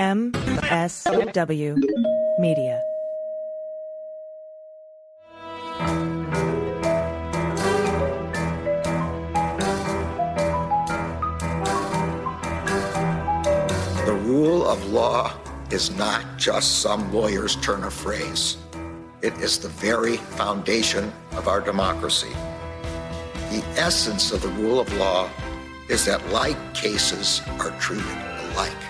MSW Media. The rule of law is not just some lawyer's turn of phrase. It is the very foundation of our democracy. The essence of the rule of law is that like cases are treated alike.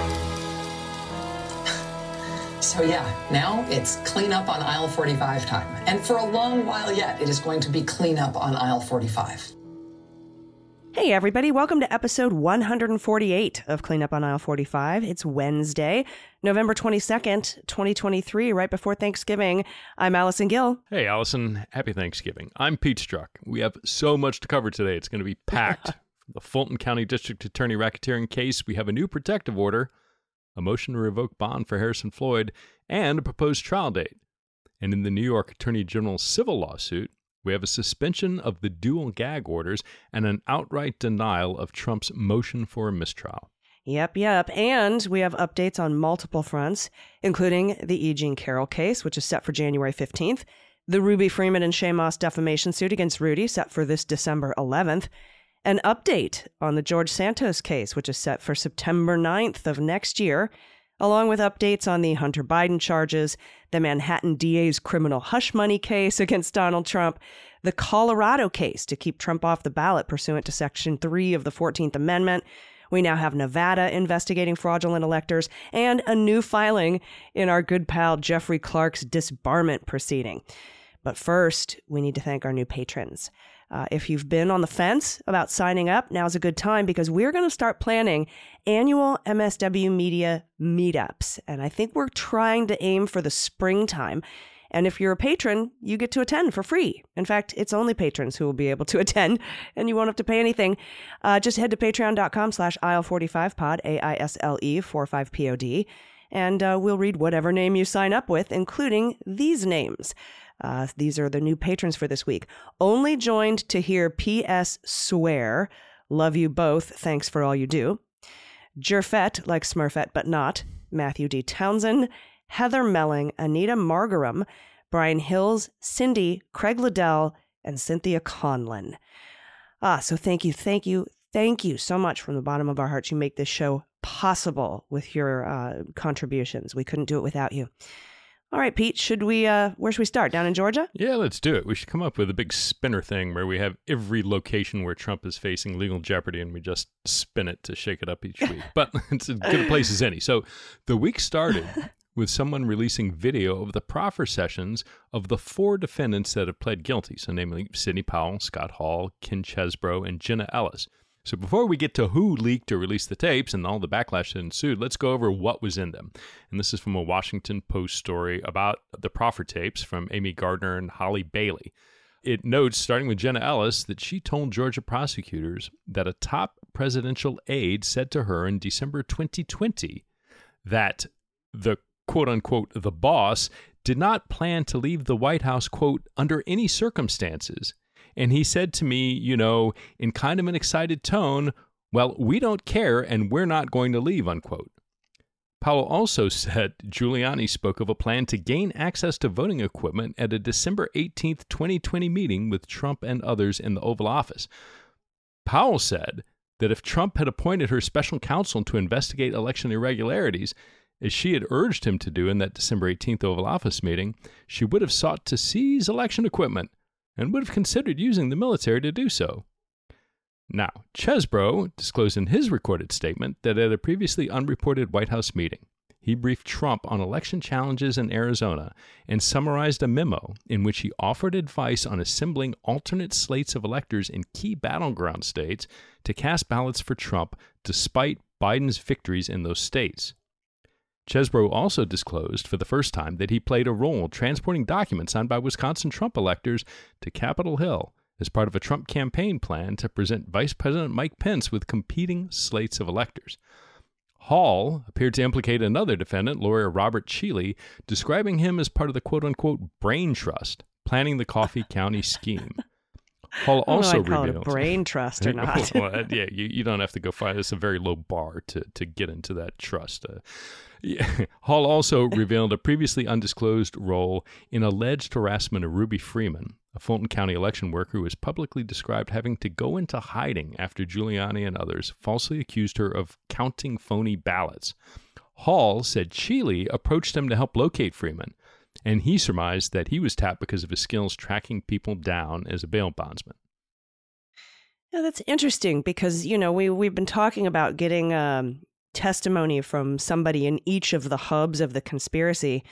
So, yeah, now it's clean up on aisle 45 time. And for a long while yet, it is going to be clean up on aisle 45. Hey, everybody, welcome to episode 148 of Clean Up on Aisle 45. It's Wednesday, November 22nd, 2023, right before Thanksgiving. I'm Allison Gill. Hey, Allison. Happy Thanksgiving. I'm Pete Strzok. We have so much to cover today. It's going to be packed. The Fulton County District Attorney racketeering case, we have a new protective order, a motion to revoke bond for Harrison Floyd, and a proposed trial date. And in the New York Attorney General's civil lawsuit, we have a suspension of the dual gag orders and an outright denial of Trump's motion for a mistrial. Yep, yep. And we have updates on multiple fronts, including the E. Jean Carroll case, which is set for January 15th, the Ruby Freeman and Shaye Moss defamation suit against Rudy, set for this December 11th, an update on the George Santos case, which is set for September 9th of next year, along with updates on the Hunter Biden charges, the Manhattan DA's criminal hush money case against Donald Trump, the Colorado case to keep Trump off the ballot pursuant to Section 3 of the 14th Amendment. We now have Nevada investigating fraudulent electors and a new filing in our good pal Jeffrey Clark's disbarment proceeding. But first, we need to thank our new patrons. Uh, if you've been on the fence about signing up, now's a good time because we're going to start planning annual MSW Media meetups. And I think we're trying to aim for the springtime. And if you're a patron, you get to attend for free. In fact, it's only patrons who will be able to attend, and you won't have to pay anything. Uh, just head to patreon.com slash aisle45pod, A-I-S-L-E 45-P-O-D, and uh, we'll read whatever name you sign up with, including these names. Uh, these are the new patrons for this week. Only joined to hear P.S. swear. Love you both. Thanks for all you do. Jerfet, like Smurfette, but not. Matthew D. Townsend. Heather Melling. Anita Margaram. Brian Hills. Cindy. Craig Liddell. And Cynthia Conlin. Ah, so thank you, thank you, thank you so much from the bottom of our hearts. You make this show possible with your uh, contributions. We couldn't do it without you. All right, Pete, should we uh where should we start? Down in Georgia? Yeah, let's do it. We should come up with a big spinner thing where we have every location where Trump is facing legal jeopardy and we just spin it to shake it up each week. but it's as good a place as any. So the week started with someone releasing video of the proffer sessions of the four defendants that have pled guilty. So namely Sidney Powell, Scott Hall, Ken Chesebro, and Jenna Ellis. So before we get to who leaked or released the tapes and all the backlash that ensued, let's go over what was in them. And this is from a Washington Post story about the proffer tapes from Amy Gardner and Holly Bailey. It notes, starting with Jenna Ellis, that she told Georgia prosecutors that a top presidential aide said to her in December 2020 that the quote unquote the boss did not plan to leave the White House, quote, under any circumstances and he said to me, you know, in kind of an excited tone, well, we don't care and we're not going to leave, unquote. Powell also said Giuliani spoke of a plan to gain access to voting equipment at a December 18, 2020 meeting with Trump and others in the Oval Office. Powell said that if Trump had appointed her special counsel to investigate election irregularities, as she had urged him to do in that December 18th Oval Office meeting, she would have sought to seize election equipment and would have considered using the military to do so. Now, Chesebro disclosed in his recorded statement that at a previously unreported White House meeting, he briefed Trump on election challenges in Arizona and summarized a memo in which he offered advice on assembling alternate slates of electors in key battleground states to cast ballots for Trump despite Biden's victories in those states. Chesebro also disclosed for the first time that he played a role transporting documents signed by Wisconsin Trump electors to Capitol Hill as part of a Trump campaign plan to present Vice President Mike Pence with competing slates of electors. Hall appeared to implicate another defendant, lawyer Robert Cheeley, describing him as part of the quote unquote brain trust planning the Coffee County scheme. Hall also call revealed it a brain trust or not. well, yeah, you, you don't have to go find. It's a very low bar to to get into that trust. Uh, yeah. Hall also revealed a previously undisclosed role in alleged harassment of Ruby Freeman, a Fulton County election worker who was publicly described having to go into hiding after Giuliani and others falsely accused her of counting phony ballots. Hall said Cheeley approached him to help locate Freeman, and he surmised that he was tapped because of his skills tracking people down as a bail bondsman. Yeah, that's interesting because you know we we've been talking about getting um, testimony from somebody in each of the hubs of the conspiracy,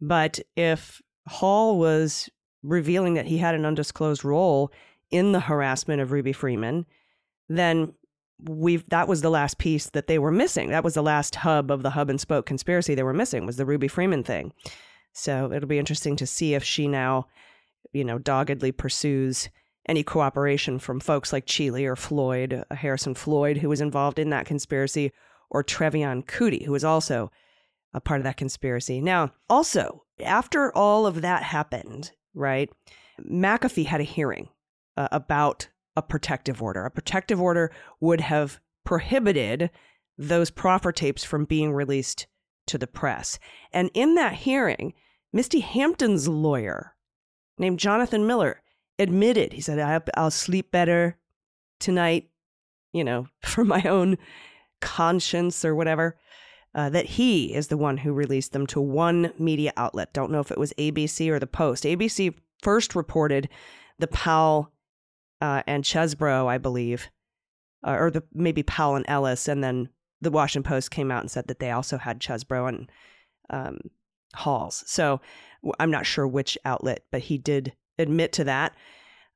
but if Hall was revealing that he had an undisclosed role in the harassment of Ruby Freeman, then we've that was the last piece that they were missing. That was the last hub of the hub and spoke conspiracy they were missing was the Ruby Freeman thing. So it'll be interesting to see if she now, you know, doggedly pursues any cooperation from folks like Cheeley or Floyd, uh, Harrison Floyd, who was involved in that conspiracy, or Trevian Kutti, who was also a part of that conspiracy. Now, also, after all of that happened, right, McAfee had a hearing uh, about a protective order. A protective order would have prohibited those proffer tapes from being released to the press. And in that hearing, Misty Hampton's lawyer, named Jonathan Miller, admitted, he said, I'll sleep better tonight, you know, for my own conscience or whatever, uh, that he is the one who released them to one media outlet. Don't know if it was ABC or the Post. ABC first reported the Powell uh, and Chesebro, I believe, uh, or the maybe Powell and Ellis, and then the Washington Post came out and said that they also had Chesebro and um, Halls. So I'm not sure which outlet, but he did admit to that.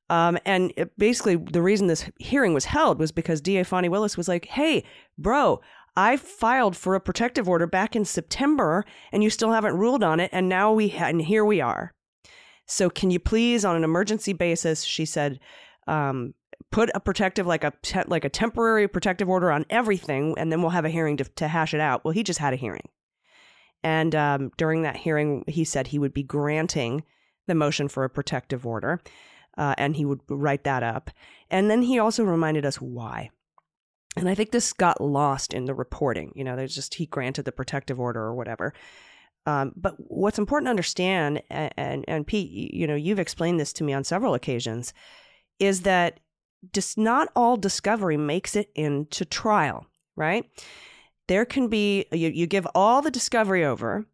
Um, and it, basically, the reason this hearing was held was because DA Fani Willis was like, "Hey, bro, I filed for a protective order back in September, and you still haven't ruled on it, and now we ha- and here we are. So can you please, on an emergency basis?" She said, um, "Put a protective, like a te- like a temporary protective order on everything, and then we'll have a hearing to, to hash it out." Well, he just had a hearing, and um, during that hearing, he said he would be granting the motion for a protective order uh, and he would write that up. And then he also reminded us why. And I think this got lost in the reporting. You know, there's just he granted the protective order or whatever. Um, but what's important to understand, and, and, and Pete, you know, you've explained this to me on several occasions, is that just not all discovery makes it into trial, right? There can be you, you give all the discovery over,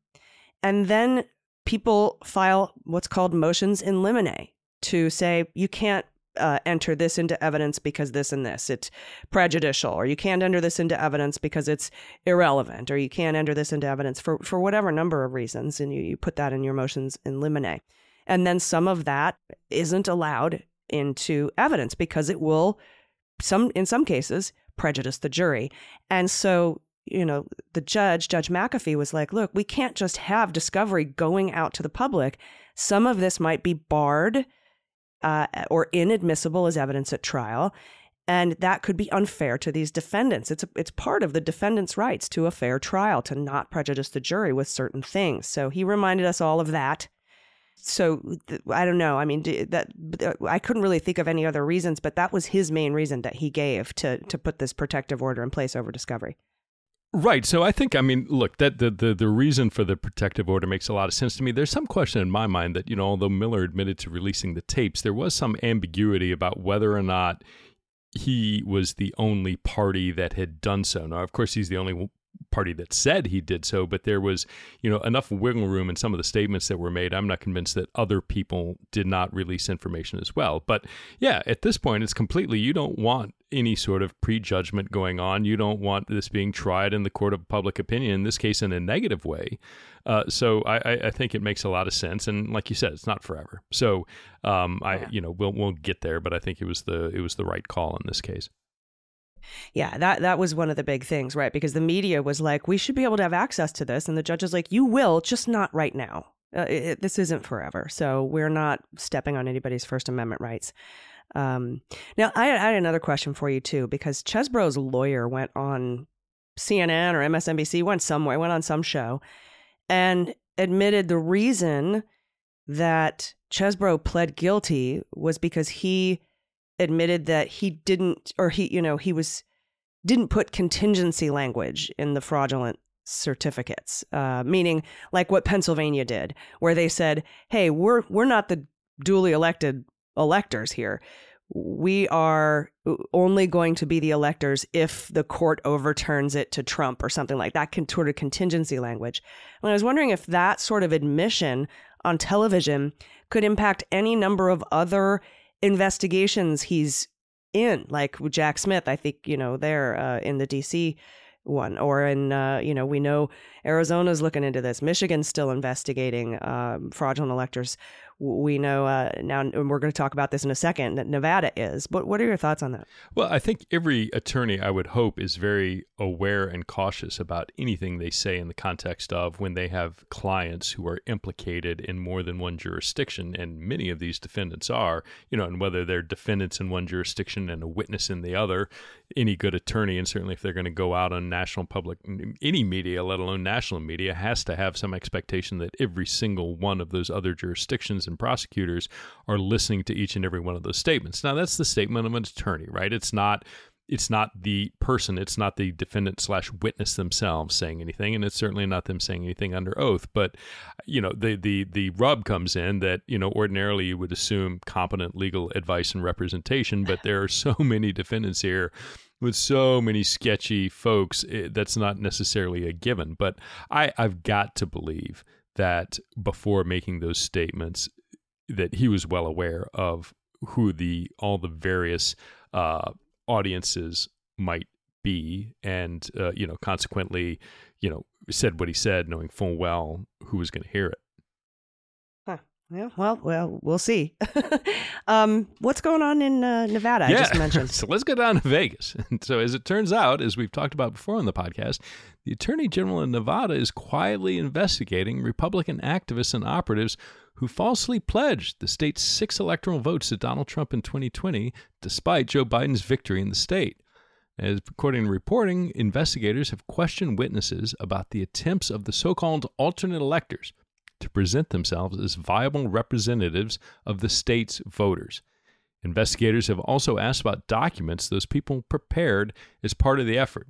and then people file what's called motions in limine, to say you can't uh, enter this into evidence because this and this it's prejudicial or you can't enter this into evidence because it's irrelevant or you can't enter this into evidence for, for whatever number of reasons and you, you put that in your motions in limine and then some of that isn't allowed into evidence because it will some in some cases prejudice the jury and so you know the judge judge mcafee was like look we can't just have discovery going out to the public some of this might be barred uh, or inadmissible as evidence at trial. And that could be unfair to these defendants. It's, a, it's part of the defendant's rights to a fair trial to not prejudice the jury with certain things. So he reminded us all of that. So I don't know. I mean, that I couldn't really think of any other reasons, but that was his main reason that he gave to to put this protective order in place over discovery. Right. So I think I mean, look, that the, the the reason for the protective order makes a lot of sense to me. There's some question in my mind that, you know, although Miller admitted to releasing the tapes, there was some ambiguity about whether or not he was the only party that had done so. Now, of course, he's the only party that said he did so, but there was, you know, enough wiggle room in some of the statements that were made. I'm not convinced that other people did not release information as well. But yeah, at this point, it's completely, you don't want any sort of prejudgment going on. You don't want this being tried in the court of public opinion, in this case, in a negative way. Uh, so I, I, think it makes a lot of sense. And like you said, it's not forever. So um, I, you know, we'll, we'll get there, but I think it was the, it was the right call in this case. Yeah, that that was one of the big things, right? Because the media was like, we should be able to have access to this, and the judge is like, you will, just not right now. Uh, it, this isn't forever, so we're not stepping on anybody's First Amendment rights. Um, now, I, I, had another question for you too, because Chesebro's lawyer went on CNN or MSNBC, went somewhere, went on some show, and admitted the reason that Chesbro pled guilty was because he admitted that he didn't, or he, you know, he was didn't put contingency language in the fraudulent certificates, uh, meaning like what Pennsylvania did, where they said, "Hey, we're we're not the duly elected electors here. We are only going to be the electors if the court overturns it to Trump or something like that, sort of contingency language." And I was wondering if that sort of admission on television could impact any number of other investigations he's in, like Jack Smith. I think you know they're uh, in the D.C. one, or in uh, you know we know Arizona's looking into this. Michigan's still investigating um, fraudulent electors we know uh, now, and we're going to talk about this in a second, that Nevada is. But what are your thoughts on that? Well, I think every attorney, I would hope, is very aware and cautious about anything they say in the context of when they have clients who are implicated in more than one jurisdiction. And many of these defendants are, you know, and whether they're defendants in one jurisdiction and a witness in the other, any good attorney, and certainly if they're going to go out on national public, any media, let alone national media, has to have some expectation that every single one of those other jurisdictions and prosecutors are listening to each and every one of those statements. Now, that's the statement of an attorney, right? It's not it's not the person, it's not the defendant slash witness themselves saying anything, and it's certainly not them saying anything under oath. But you know, the the the rub comes in that you know ordinarily you would assume competent legal advice and representation, but there are so many defendants here with so many sketchy folks it, eh, that's not necessarily a given. But I I've got to believe that before making those statements, that he was well aware of who the all the various uh, audiences might be, and uh, you know, consequently, you know, said what he said, knowing full well who was going to hear it. Huh. Yeah, well, well, we'll see. um, what's going on in uh, Nevada? Yeah. I just mentioned. so let's go down to Vegas. And so, as it turns out, as we've talked about before on the podcast, the Attorney General in Nevada is quietly investigating Republican activists and operatives who falsely pledged the state's six electoral votes to Donald Trump in 2020, despite Joe Biden's victory in the state. As according to reporting, investigators have questioned witnesses about the attempts of the so called alternate electors to present themselves as viable representatives of the state's voters. Investigators have also asked about documents those people prepared as part of the effort.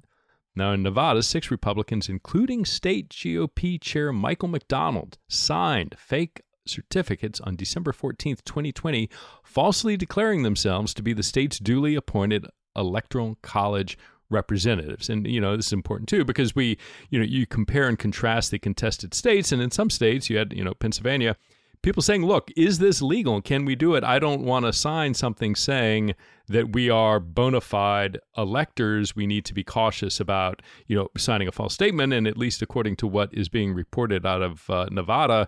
Now, in Nevada, six Republicans, including state GOP Chair Michael McDonald, signed fake certificates on December 14, 2020, falsely declaring themselves to be the state's duly appointed electoral college representatives. And you know, this is important too because we, you know, you compare and contrast the contested states and in some states you had, you know, Pennsylvania, people saying, "Look, is this legal? Can we do it? I don't want to sign something saying that we are bona fide electors. We need to be cautious about, you know, signing a false statement and at least according to what is being reported out of uh, Nevada,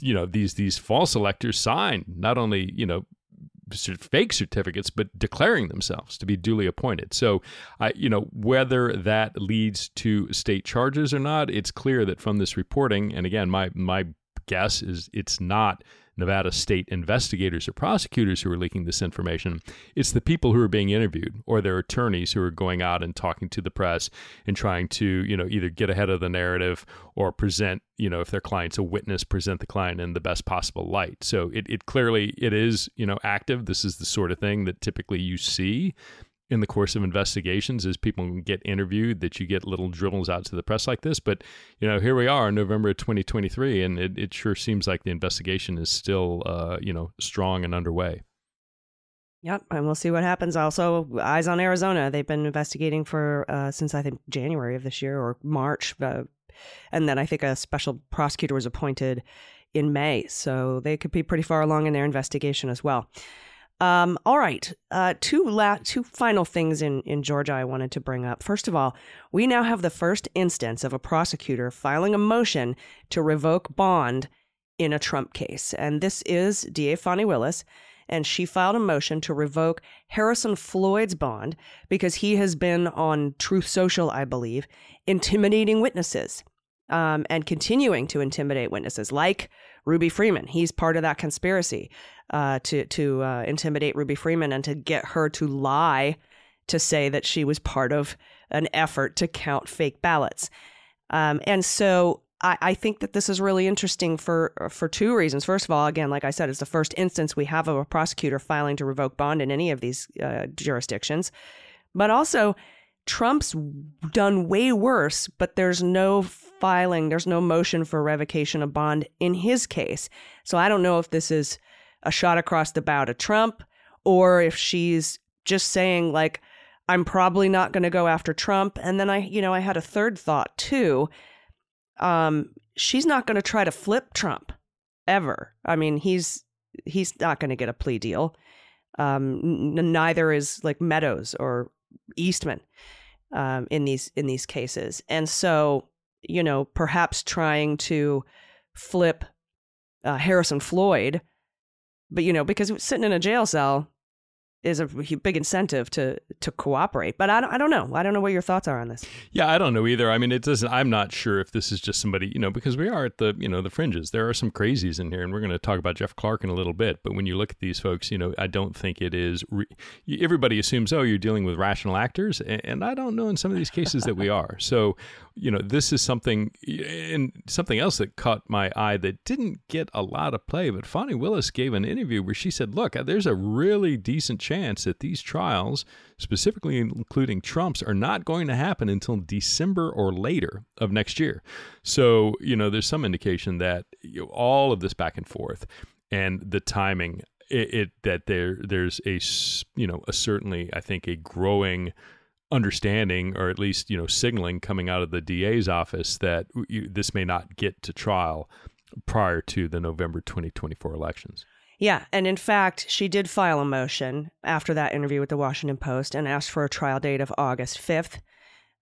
you know these these false electors sign not only you know fake certificates but declaring themselves to be duly appointed. So i you know whether that leads to state charges or not it's clear that from this reporting and again my my guess is it's not Nevada state investigators or prosecutors who are leaking this information. It's the people who are being interviewed or their attorneys who are going out and talking to the press and trying to, you know, either get ahead of the narrative or present, you know, if their client's a witness, present the client in the best possible light. So it, it clearly it is, you know, active. This is the sort of thing that typically you see in the course of investigations as people get interviewed that you get little dribbles out to the press like this. But, you know, here we are in November 2023, and it, it sure seems like the investigation is still, uh, you know, strong and underway. Yep, and we'll see what happens. Also, eyes on Arizona. They've been investigating for uh, since I think January of this year or March, uh, and then I think a special prosecutor was appointed in May, so they could be pretty far along in their investigation as well. Um, all right, uh, two la- two final things in in Georgia I wanted to bring up. First of all, we now have the first instance of a prosecutor filing a motion to revoke bond in a Trump case, and this is DA Fani Willis. and she filed a motion to revoke Harrison Floyd's bond because he has been on Truth Social, I believe, intimidating witnesses um, and continuing to intimidate witnesses, like Ruby Freeman. He's part of that conspiracy uh, to to uh, intimidate Ruby Freeman and to get her to lie to say that she was part of an effort to count fake ballots. Um, and so I, I, think that this is really interesting for for two reasons. First of all, again, like I said, it's the first instance we have of a prosecutor filing to revoke bond in any of these uh, jurisdictions. But also, Trump's done way worse, but there's no filing, there's no motion for revocation of bond in his case. So I don't know if this is a shot across the bow to Trump or if she's just saying, like, I'm probably not going to go after Trump. And then I, you know, I had a third thought too. Um, she's not going to try to flip Trump ever. I mean, he's he's not going to get a plea deal. Um, n- neither is like Meadows or Eastman um, in these in these cases. And so, you know, perhaps trying to flip uh, Harrison Floyd, but you know, because sitting in a jail cell, is a big incentive to to cooperate. But I don't, I don't know. I don't know what your thoughts are on this. Yeah, I don't know either. I mean, it doesn't. I'm not sure if this is just somebody, you know, because we are at the you know the fringes. There are some crazies in here, and we're going to talk about Jeff Clark in a little bit. But when you look at these folks, you know, I don't think it is. Re- everybody assumes, oh, you're dealing with rational actors, and I don't know in some of these cases that we are. So, you know, this is something, and something else that caught my eye that didn't get a lot of play. But Fani Willis gave an interview where she said, "Look, there's a really decent chance." that these trials, specifically including Trump's, are not going to happen until December or later of next year. So, you know, there's some indication that you know, all of this back and forth and the timing, it, it that there there's a you know a certainly I think a growing understanding or at least you know signaling coming out of the DA's office that you, this may not get to trial prior to the November 2024 elections. Yeah, and in fact, she did file a motion after that interview with the Washington Post and asked for a trial date of August 5th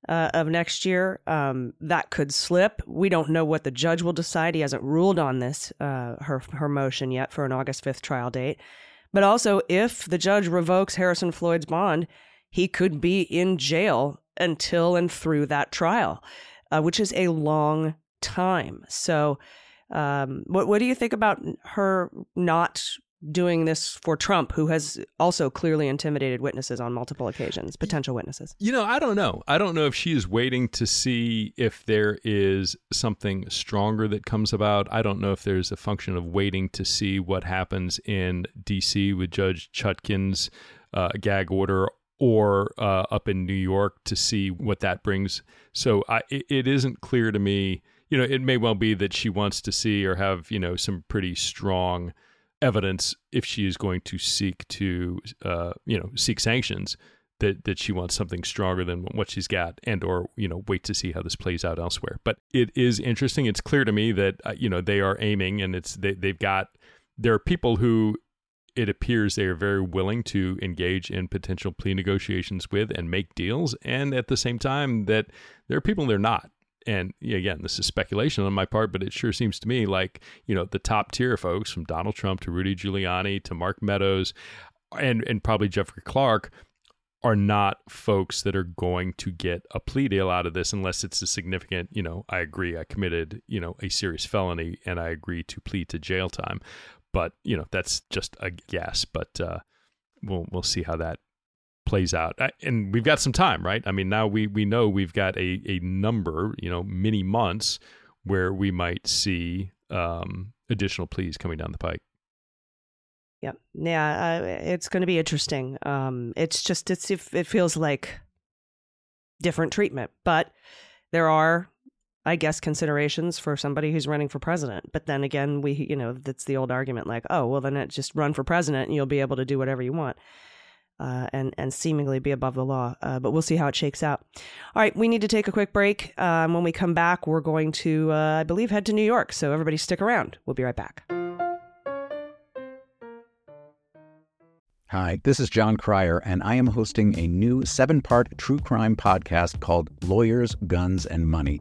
uh, of next year. Um, that could slip. We don't know what the judge will decide. He hasn't ruled on this, uh, her, her motion yet for an August 5th trial date. But also, if the judge revokes Harrison Floyd's bond, he could be in jail until and through that trial, uh, which is a long time. So, um, what what do you think about her not doing this for Trump, who has also clearly intimidated witnesses on multiple occasions, potential witnesses? You know, I don't know. I don't know if she is waiting to see if there is something stronger that comes about. I don't know if there's a function of waiting to see what happens in D.C. with Judge Chutkan's uh, gag order or uh, up in New York to see what that brings. So I, it, it isn't clear to me you know, it may well be that she wants to see or have, you know, some pretty strong evidence if she is going to seek to, uh, you know, seek sanctions that that she wants something stronger than what she's got and or you know wait to see how this plays out elsewhere but it is interesting it's clear to me that uh, you know they are aiming and it's they, they've got there are people who it appears they are very willing to engage in potential plea negotiations with and make deals and at the same time that there are people they're not and again, this is speculation on my part, but it sure seems to me like, you know, the top tier folks from Donald Trump to Rudy Giuliani to Mark Meadows and, and probably Jeffrey Clark are not folks that are going to get a plea deal out of this unless it's a significant, you know, I agree, I committed, you know, a serious felony and I agree to plead to jail time. But, you know, that's just a guess. But uh, we'll we'll see how that plays out. And we've got some time, right? I mean, now we we know we've got a a number, you know, many months where we might see um, additional pleas coming down the pike. Yeah, yeah, uh, it's going to be interesting. Um, it's just it's it feels like different treatment, but there are, I guess, considerations for somebody who's running for president. But then again, we you know that's the old argument, like, oh, well, then just run for president and you'll be able to do whatever you want uh, and and seemingly be above the law. Uh, but we'll see how it shakes out. All right, we need to take a quick break. Um, when we come back, we're going to, uh, I believe, head to New York. So everybody, stick around. We'll be right back. Hi, this is Jon Cryer, and I am hosting a new seven part true crime podcast called Lawyers, Guns, and Money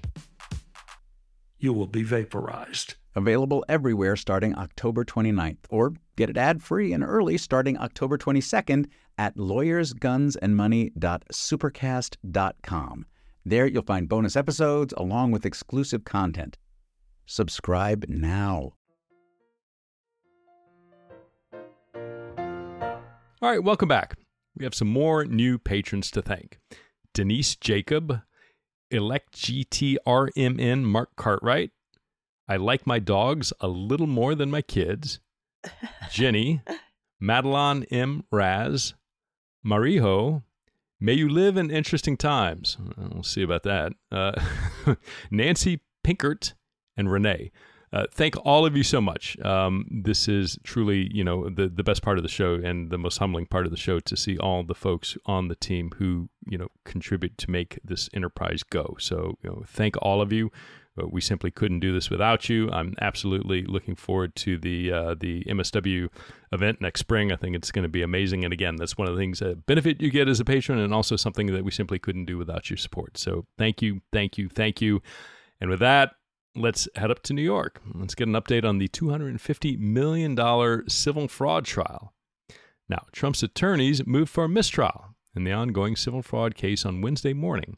You will be vaporized. Available everywhere starting October 29th, or get it ad free and early starting October 22nd at lawyersgunsandmoney.supercast.com. There you'll find bonus episodes along with exclusive content. Subscribe now. All right, welcome back. We have some more new patrons to thank. Denise Jacob, Elect GTRMN Mark Cartwright. I like my dogs a little more than my kids. Jenny, Madeline M. Raz, Marijo, May you live in interesting times. We'll see about that. Uh, Nancy Pinkert and Renee. Uh, thank all of you so much. Um, this is truly, you know, the the best part of the show and the most humbling part of the show to see all the folks on the team who, you know, contribute to make this enterprise go. So, you know, thank all of you. But we simply couldn't do this without you. I'm absolutely looking forward to the uh, the MSW event next spring. I think it's going to be amazing. And again, that's one of the things that benefit you get as a patron, and also something that we simply couldn't do without your support. So thank you, thank you, thank you. And with that, let's head up to New York. Let's get an update on the $250 million civil fraud trial. Now, Trump's attorneys moved for a mistrial in the ongoing civil fraud case on Wednesday morning,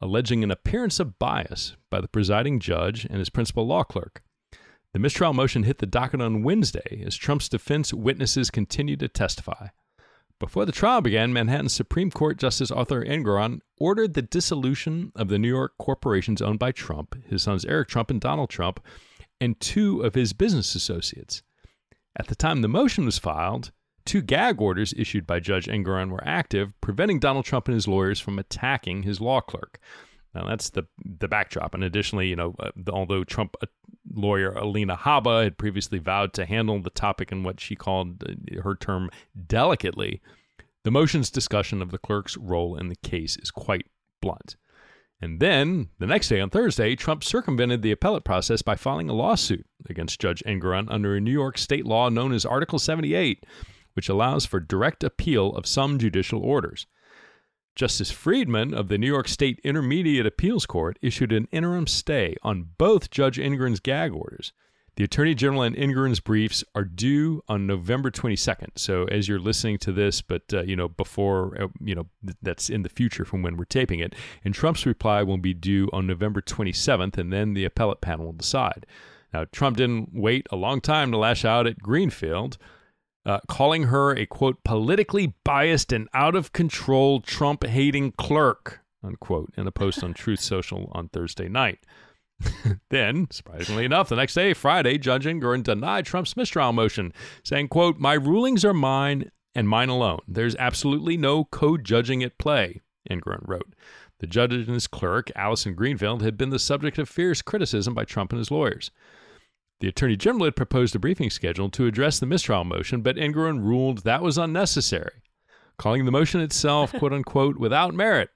alleging an appearance of bias by the presiding judge and his principal law clerk. The mistrial motion hit the docket on Wednesday as Trump's defense witnesses continued to testify. Before the trial began, Manhattan Supreme Court Justice Arthur Engoron ordered the dissolution of the New York corporations owned by Trump, his sons Eric Trump and Donald Trump, and two of his business associates. At the time the motion was filed, two gag orders issued by Judge Engoron were active, preventing Donald Trump and his lawyers from attacking his law clerk. Now that's the the backdrop. And additionally, you know, uh, although Trump uh, lawyer Alina Habba had previously vowed to handle the topic in what she called uh, her term delicately, the motion's discussion of the clerk's role in the case is quite blunt. And then, the next day on Thursday, Trump circumvented the appellate process by filing a lawsuit against Judge Engoron under a New York state law known as Article 78, which allows for direct appeal of some judicial orders. Justice Friedman of the New York State Intermediate Appeals Court issued an interim stay on both Judge Engoron's gag orders. The Attorney General and Engoron's briefs are due on November 22nd. So as you're listening to this, but uh, you know before uh, you know th- that's in the future from when we're taping it, and Trump's reply will be due on November 27th, and then the appellate panel will decide. Now Trump didn't wait a long time to lash out at Greenfield uh, calling her a quote politically biased and out of control Trump hating clerk unquote in a post on Truth Social on Thursday night. then, surprisingly enough, the next day, Friday, Judge Engoron denied Trump's mistrial motion, saying, quote, My rulings are mine and mine alone. There's absolutely no co-judging at play, Engoron wrote. The judge and his clerk, Allison Greenfield, had been the subject of fierce criticism by Trump and his lawyers. The Attorney General had proposed a briefing schedule to address the mistrial motion, but Engoron ruled that was unnecessary, calling the motion itself, quote unquote, without merit,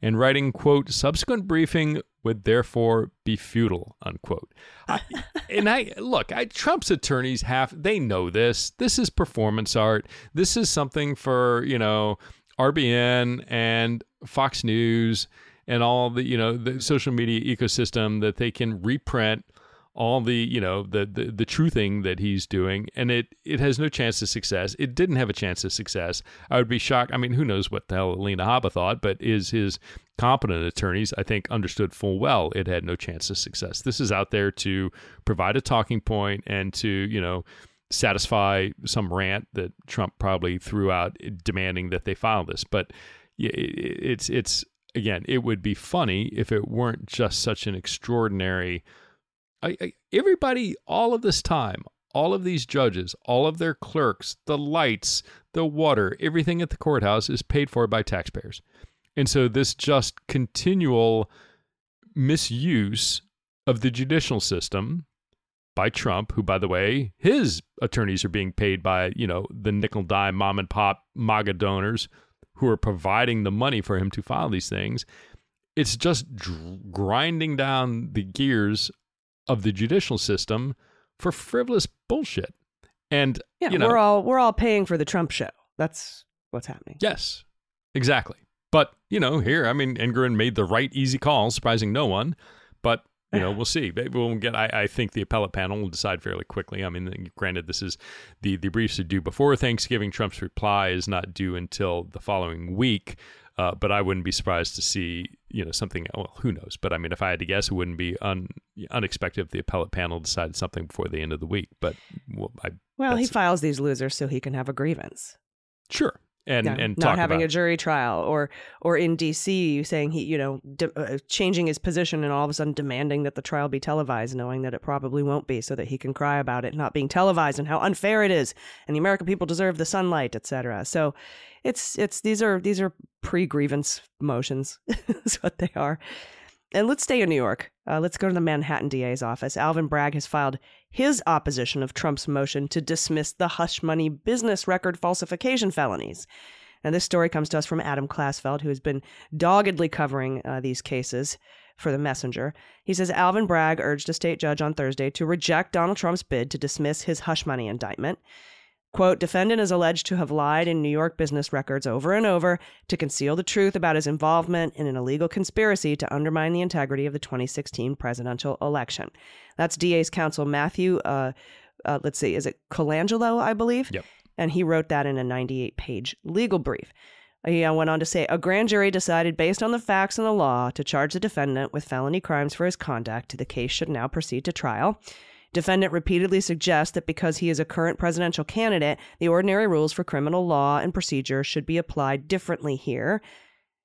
and writing, quote, subsequent briefing would therefore be futile, unquote. I, and I look, I, Trump's attorneys have they know this. This is performance art. This is something for you know RBN and Fox News and all the you know the social media ecosystem that they can reprint all the you know the the, the true thing that he's doing and it it has no chance of success. It didn't have a chance of success. I would be shocked. I mean who knows what the hell alina habba thought but is his competent attorneys i think understood full well it had no chance of success. This is out there to provide a talking point and to you know satisfy some rant that trump probably threw out demanding that they file this. But it's it's again it would be funny if it weren't just such an extraordinary I, I, everybody, all of this time, all of these judges, all of their clerks, the lights, the water, everything at the courthouse is paid for by taxpayers. And so this just continual misuse of the judicial system by Trump, who, by the way, his attorneys are being paid by, you know, the nickel dime mom and pop MAGA donors who are providing the money for him to file these things. It's just dr- grinding down the gears of the judicial system for frivolous bullshit. And yeah, you know, we're all we're all paying for the Trump show. That's what's happening. Yes, exactly. But you know, here, I mean, Engoron made the right easy call, surprising no one. But you know, we'll see. Maybe we'll get. I, I, think the appellate panel will decide fairly quickly. I mean, granted, this is the the briefs are due before Thanksgiving. Trump's reply is not due until the following week. Uh, but I wouldn't be surprised to see, you know, something. Well, who knows? But I mean, if I had to guess, it wouldn't be un, unexpected if the appellate panel decided something before the end of the week. But well, I, well he files these losers so he can have a grievance. Sure, and yeah, and not having a jury trial, or or in D.C. saying he, you know, de- uh, changing his position and all of a sudden demanding that the trial be televised, knowing that it probably won't be, so that he can cry about it not being televised and how unfair it is, and the American people deserve the sunlight, etc. So it's it's these are these are pre grievance motions is what they are. And let's stay in New York. Uh, let's go to the Manhattan DA's office. Alvin Bragg has filed his opposition of Trump's motion to dismiss the hush money business record falsification felonies. And this story comes to us from Adam Klasfeld, who has been doggedly covering uh, these cases for the messenger. He says Alvin Bragg urged a state judge on Thursday to reject Donald Trump's bid to dismiss his hush money indictment. Quote, defendant is alleged to have lied in New York business records over and over to conceal the truth about his involvement in an illegal conspiracy to undermine the integrity of the 2016 presidential election. That's DA's counsel Matthew, uh, uh, let's see, is it Colangelo, I believe? Yep. And he wrote that in a 98 page legal brief. He uh, went on to say a grand jury decided, based on the facts and the law, to charge the defendant with felony crimes for his conduct. The case should now proceed to trial. Defendant repeatedly suggests that because he is a current presidential candidate, the ordinary rules for criminal law and procedure should be applied differently here.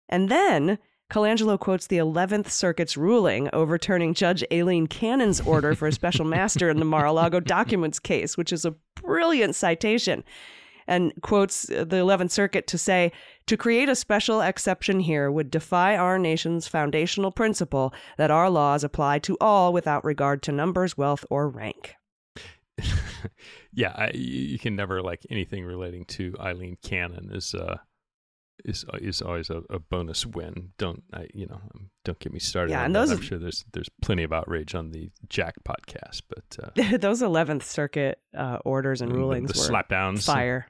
And then Colangelo quotes the 11th Circuit's ruling overturning Judge Aileen Cannon's order for a special master in the Mar a Lago documents case, which is a brilliant citation and quotes the 11th Circuit to say, to create a special exception here would defy our nation's foundational principle that our laws apply to all without regard to numbers, wealth, or rank. yeah, I, you can never like anything relating to Aileen Cannon is uh, is is always a, a, bonus win. Don't I? You know, um, don't get me started. Yeah, and those that. I'm sure there's there's plenty of outrage on the Jack podcast, but uh, those Eleventh Circuit uh, orders and rulings, the, the slapdowns, fire.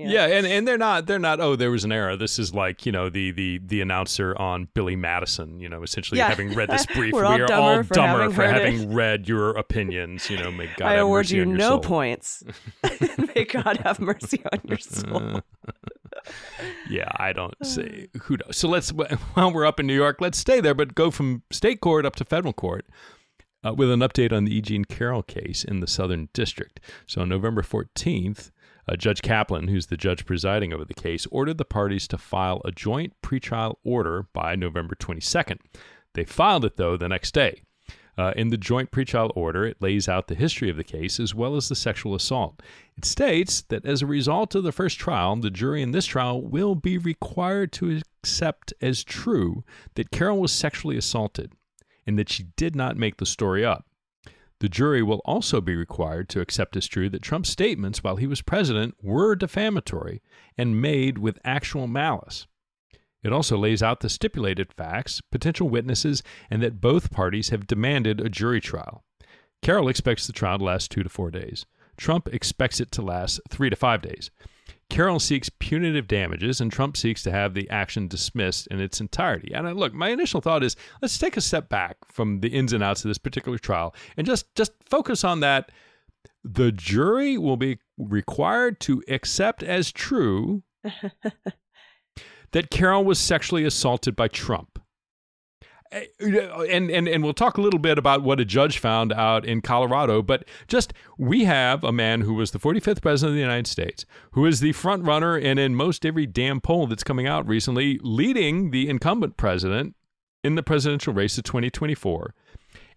Yeah. yeah. and, and they're not they're not oh there was an error this is like you know the the the announcer on Billy Madison you know essentially yeah. having read this brief we are all for dumber having for having read your opinions you know may God I have award mercy you on your no soul. points may God have mercy on your soul yeah I don't say who knows so let's while we're up in New York let's stay there but go from state court up to federal court uh, with an update on the Eugene Carroll case in the Southern District. So on November 14th, uh, judge Kaplan, who's the judge presiding over the case, ordered the parties to file a joint pretrial order by November 22nd. They filed it, though, the next day. Uh, in the joint pretrial order, it lays out the history of the case as well as the sexual assault. It states that as a result of the first trial, the jury in this trial will be required to accept as true that Carroll was sexually assaulted and that she did not make the story up. The jury will also be required to accept as true that Trump's statements while he was president were defamatory and made with actual malice. It also lays out the stipulated facts, potential witnesses, and that both parties have demanded a jury trial. Carroll expects the trial to last two to four days. Trump expects it to last three to five days. Carroll seeks punitive damages, and Trump seeks to have the action dismissed in its entirety. And look, my initial thought is let's take a step back from the ins and outs of this particular trial and just just focus on that. The jury will be required to accept as true that Carroll was sexually assaulted by Trump. Eh, and, and and we'll talk a little bit about what a judge found out in Colorado, but just we have a man who was the 45th president of the United States, who is the front runner and in most every damn poll that's coming out recently, leading the incumbent president in the presidential race of 2024.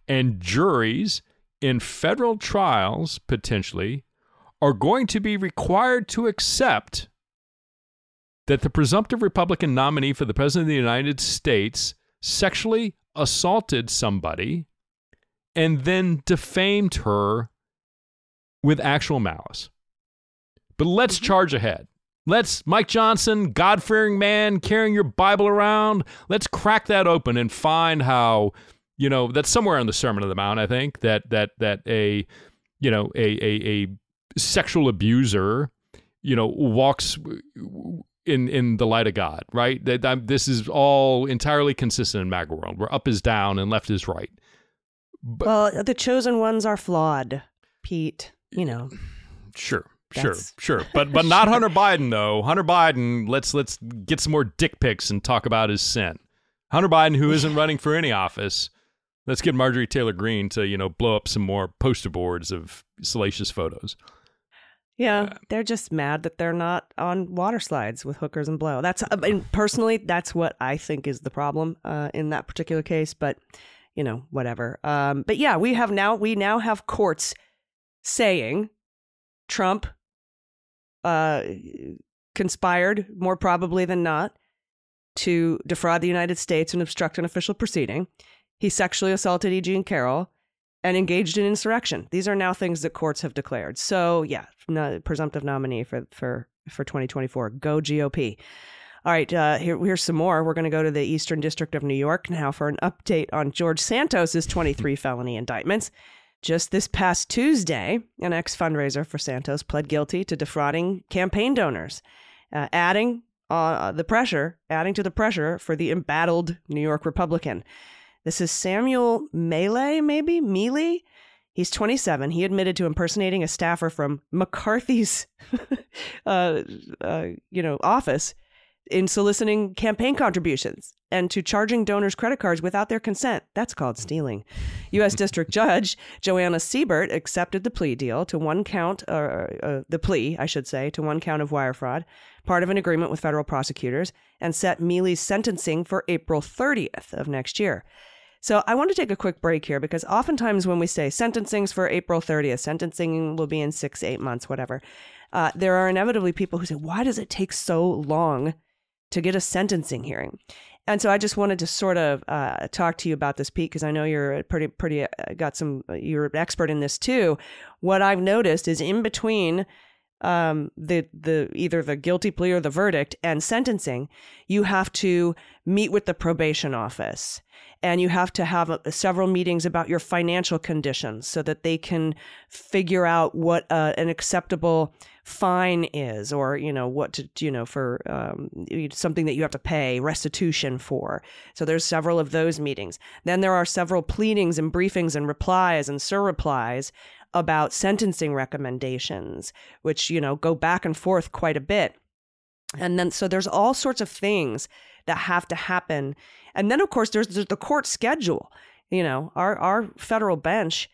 And juries in federal trials potentially are going to be required to accept that the presumptive Republican nominee for the president of the United States sexually assaulted somebody and then defamed her with actual malice. But let's mm-hmm. charge ahead. Let's, Mike Johnson, God fearing man, carrying your Bible around, let's crack that open and find how, you know, that's somewhere in the Sermon on the Mount, I think, that, that, that a, you know, a, a, a sexual abuser, you know, walks in in the light of God, right? That, that this is all entirely consistent in MAGA world, where up is down and left is right. But, well, the chosen ones are flawed, Pete. You know. Sure, sure, sure. But but not Hunter Biden though. Hunter Biden, let's let's get some more dick pics and talk about his sin. Hunter Biden, who isn't running for any office, let's get Marjorie Taylor Greene to you know blow up some more poster boards of salacious photos. Yeah, they're just mad that they're not on water slides with hookers and blow. That's I mean, personally, that's what I think is the problem uh, in that particular case. But you know, whatever. Um, but yeah, we have now we now have courts saying Trump uh, conspired more probably than not to defraud the United States and obstruct an official proceeding. He sexually assaulted E. Jean Carroll and engaged in insurrection. These are now things that courts have declared. So yeah, no, presumptive nominee for for for 2024. Go GOP. All right, uh, here, here's some more. We're going to go to the Eastern District of New York now for an update on George Santos's 23 felony indictments. Just this past Tuesday, an ex fundraiser for Santos pled guilty to defrauding campaign donors, uh, adding uh, the pressure, adding to the pressure for the embattled New York Republican. This is Samuel Miele, maybe? Miele? He's 27. He admitted to impersonating a staffer from McCarthy's, uh, uh, you know, office in soliciting campaign contributions and to charging donors credit cards without their consent. That's called stealing. U.S. District Judge Joanna Seybert accepted the plea deal to one count, uh, uh, the plea, I should say, to one count of wire fraud, part of an agreement with federal prosecutors, and set Miele's sentencing for April 30th of next year. So I want to take a quick break here because oftentimes when we say sentencing's for April 30th, sentencing will be in six, eight months, whatever, uh, there are inevitably people who say, why does it take so long to get a sentencing hearing? And so I just wanted to sort of uh, talk to you about this, Pete, because I know you're pretty, pretty, uh, got some, you're an expert in this too. What I've noticed is in between um, the the either the guilty plea or the verdict and sentencing, you have to meet with the probation office, and you have to have a, uh, several meetings about your financial conditions so that they can figure out what uh, an acceptable fine is, or you know what to you know for um, something that you have to pay restitution for. So there's several of those meetings. Then there are several pleadings and briefings and replies and surreplies about sentencing recommendations, which, you know, go back and forth quite a bit. And then, so there's all sorts of things that have to happen. And then, of course, there's, there's the court schedule. You know, our, our federal bench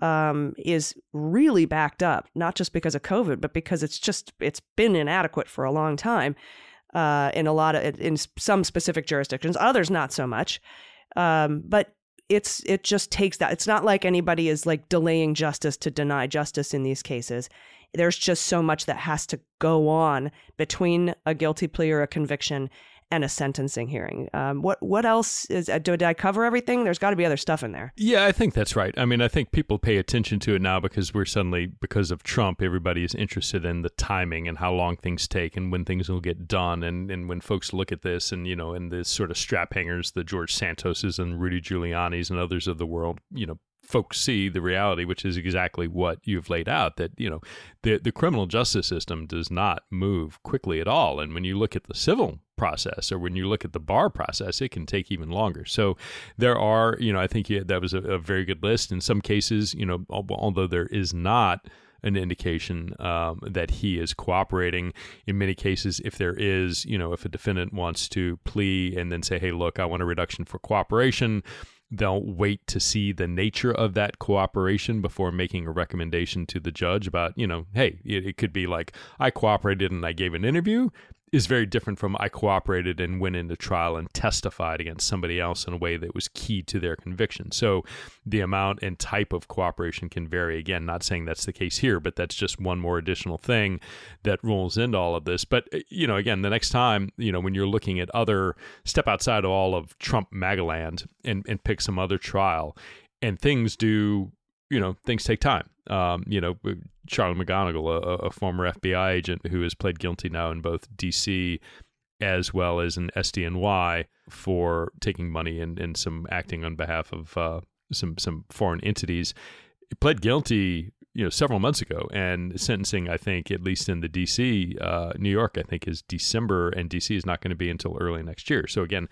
um, is really backed up, not just because of COVID, but because it's just, it's been inadequate for a long time uh, in a lot of, in some specific jurisdictions, others not so much. Um, but it's it just takes that. It's not like anybody is like delaying justice to deny justice in these cases. There's just so much that has to go on between a guilty plea or a conviction and a sentencing hearing. Um, what what else is? Uh, did I cover everything? There's got to be other stuff in there. Yeah, I think that's right. I mean, I think people pay attention to it now because we're suddenly because of Trump, everybody is interested in the timing and how long things take and when things will get done. And and when folks look at this and you know, and the sort of strap hangers, the George Santoses and Rudy Giuliani's and others of the world, you know, folks see the reality, which is exactly what you've laid out. That you know, the the criminal justice system does not move quickly at all, and when you look at the civil process or when you look at the bar process, it can take even longer. So there are, you know, I think that was a, a very good list. In some cases, you know, although there is not an indication um, that he is cooperating. In many cases, if there is, you know, if a defendant wants to plea and then say, hey, look, I want a reduction for cooperation, they'll wait to see the nature of that cooperation before making a recommendation to the judge about, you know, hey, it, it, could be like, I cooperated and I gave an interview is very different from I cooperated and went into trial and testified against somebody else in a way that was key to their conviction. So the amount and type of cooperation can vary. Again, not saying that's the case here, but that's just one more additional thing that rolls into all of this. But, uh, you know, again, the next time, you know, when you're looking at other, step outside of all of Trump Magaland and, and pick some other trial and things do you know things take time. Um, you know, Charlie McGonigal, a, a, former FBI agent who has pled guilty now in both D.C. as well as in SDNY for taking money and, and some acting on behalf of uh, some some foreign entities, pled guilty. You know, several months ago, and sentencing, I think, at least in the D.C., uh, New York, I think, is December, and D.C. is not going to be until early next year. So again,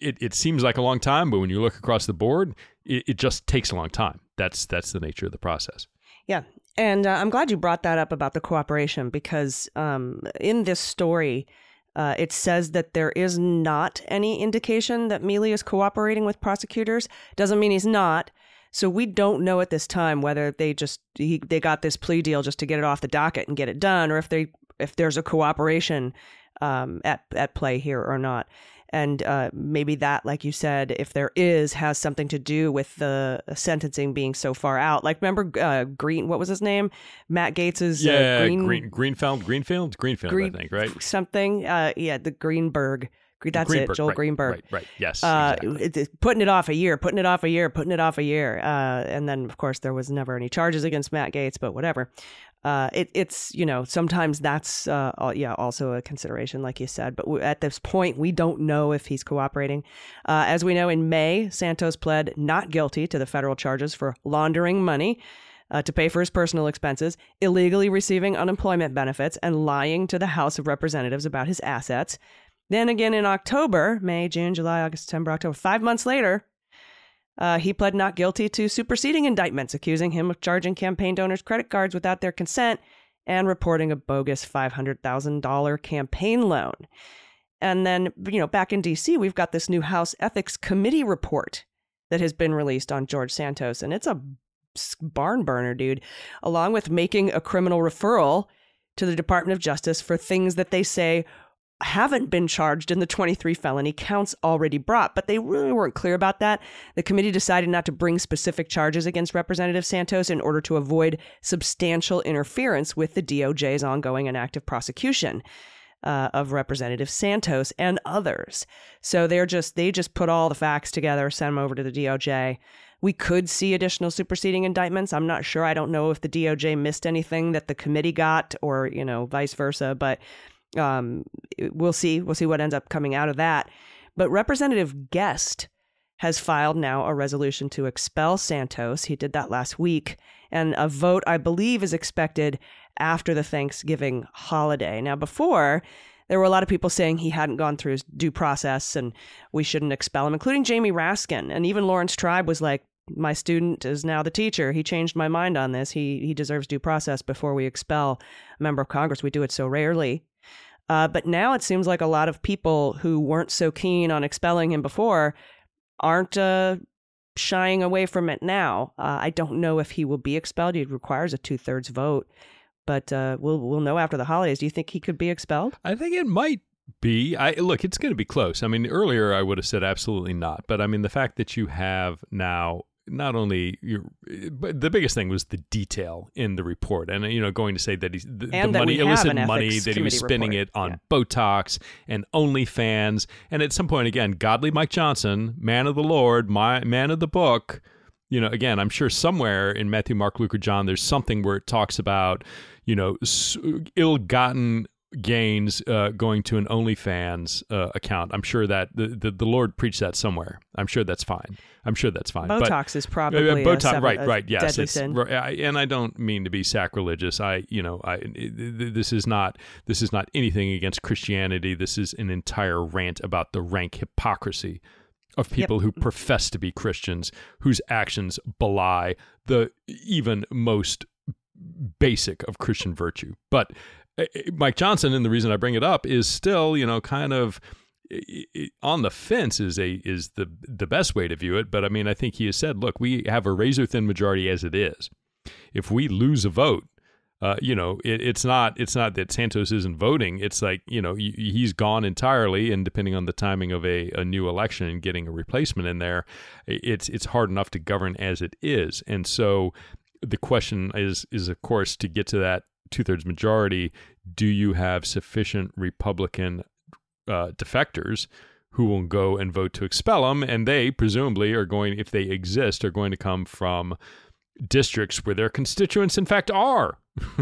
it, it seems like a long time, but when you look across the board, it, it just takes a long time. That's that's the nature of the process. Yeah, and uh, I'm glad you brought that up about the cooperation because um, in this story, uh, it says that there is not any indication that Milley is cooperating with prosecutors. Doesn't mean he's not. So we don't know at this time whether they just he, they got this plea deal just to get it off the docket and get it done, or if they if there's a cooperation um, at at play here or not and uh, maybe that, like you said, if there is, has something to do with the sentencing being so far out. Like, remember uh, Green? What was his name? Matt Gaetz's uh, yeah, uh, Green, Green Greenfield Greenfield Greenfield, Green, I think, right? Something. Uh, yeah, the Greenberg. That's Greenberg, it, Joel right, Greenberg. Right, right, yes. Uh, exactly. putting it off a year, putting it off a year, putting it off a year. Uh, and then, of course, there was never any charges against Matt Gaetz, but whatever uh, it, it's you know sometimes that's uh, yeah also a consideration like you said but at this point we don't know if he's cooperating. Uh, as we know in may santos pled not guilty to the federal charges for laundering money uh, to pay for his personal expenses illegally receiving unemployment benefits and lying to the house of representatives about his assets. Then again in october may june july august september october five months later uh, he pled not guilty to superseding indictments accusing him of charging campaign donors credit cards without their consent and reporting a bogus $500,000 campaign loan. And then, you know, back in DC, we've got this new House Ethics Committee report that has been released on George Santos. And it's a barn burner, dude, along with making a criminal referral to the Department of Justice for things that they say haven't been charged in the 23 felony counts already brought, but they really weren't clear about that. The committee decided not to bring specific charges against Representative Santos in order to avoid substantial interference with the DOJ's ongoing and active prosecution. Uh, of Representative Santos and others. So they're just they just put all the facts together, send them over to the DOJ. We could see additional superseding indictments. I'm not sure. I don't know if the DOJ missed anything that the committee got, or you know, vice versa. But um, we'll see. We'll see what ends up coming out of that. But Representative Guest has filed now a resolution to expel Santos. He did that last week. And a vote, I believe, is expected after the Thanksgiving holiday. Now, before, there were a lot of people saying he hadn't gone through his due process and we shouldn't expel him, including Jamie Raskin. And even Laurence Tribe was like, my student is now the teacher. He changed my mind on this. He he deserves due process before we expel a member of Congress. We do it so rarely. Uh, but now it seems like a lot of people who weren't so keen on expelling him before aren't uh, shying away from it now. Uh, I don't know if he will be expelled. He requires a two thirds vote, but uh, we'll we'll know after the holidays. Do you think he could be expelled? I think it might be. I look, it's going to be close. I mean, earlier I would have said absolutely not, but I mean the fact that you have now not only your, but the biggest thing was the detail in the report, and you know, going to say that he's the, the that money, illicit money, that he was spending report. it on Botox and OnlyFans, and at some point, again, godly Mike Johnson, man of the Lord, my man of the book. You know, again, I'm sure somewhere in Matthew, Mark, Luke, or John, there's something where it talks about, you know, ill-gotten gains uh, going to an OnlyFans uh, account. I'm sure that the, the the Lord preached that somewhere. I'm sure that's fine. I'm sure that's fine. But- Botox is uh, probably a Botox, seven- right, right, yes, it's, I- and I don't mean to be sacrilegious. I, you know, I th- this is not this is not anything against Christianity. This is an entire rant about the rank hypocrisy of people who profess to be Christians whose actions belie the even most basic of Christian virtue. But uh, Eh, eh, Mike Johnson, and the reason I bring it up is still, you know, kind of i- on the fence is a is the the best way to view it. But I mean, I think he has said, look, we have a razor thin majority as it is. If we lose a vote, uh, you know, it, it's not it's not that Santos isn't voting. It's like you know he's gone entirely, and depending on the timing of a, a new election and getting a replacement in there, it's it's hard enough to govern as it is. And so the question is is of course to get to that two thirds majority. Do you have sufficient Republican uh, defectors who will go and vote to expel them? And they presumably are going, if they exist, are going to come from districts where their constituents, in fact, are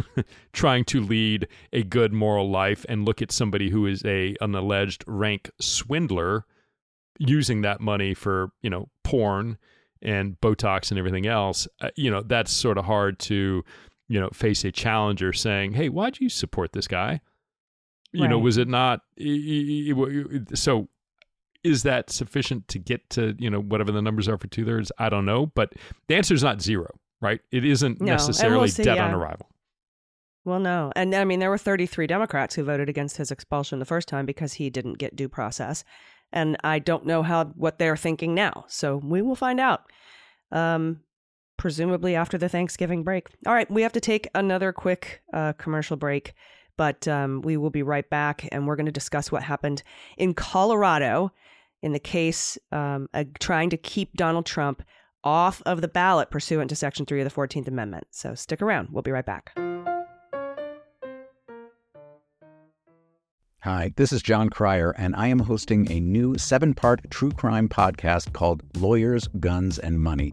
trying to lead a good moral life and look at somebody who is a an alleged rank swindler using that money for you know porn and botox and everything else uh, you know that's sort of hard to you know face a challenger saying hey why'd you support this guy you know was it not so is that sufficient to get to you know whatever the numbers are for two thirds i don't know but the answer is not zero right it isn't No, and we'll necessarily see, dead on arrival Well, no. And I mean, there were 33 Democrats who voted against his expulsion the first time because he didn't get due process. And I don't know how what they're thinking now. So we will find out. Um, presumably after the Thanksgiving break. All right, we have to take another quick uh, commercial break, but um, we will be right back and we're going to discuss what happened in Colorado in the case um, uh, trying to keep Donald Trump off of the ballot pursuant to Section 3 of the 14th Amendment. So stick around. We'll be right back. Hi, this is Jon Cryer, and I am hosting a new seven part true crime podcast called Lawyers, Guns, and Money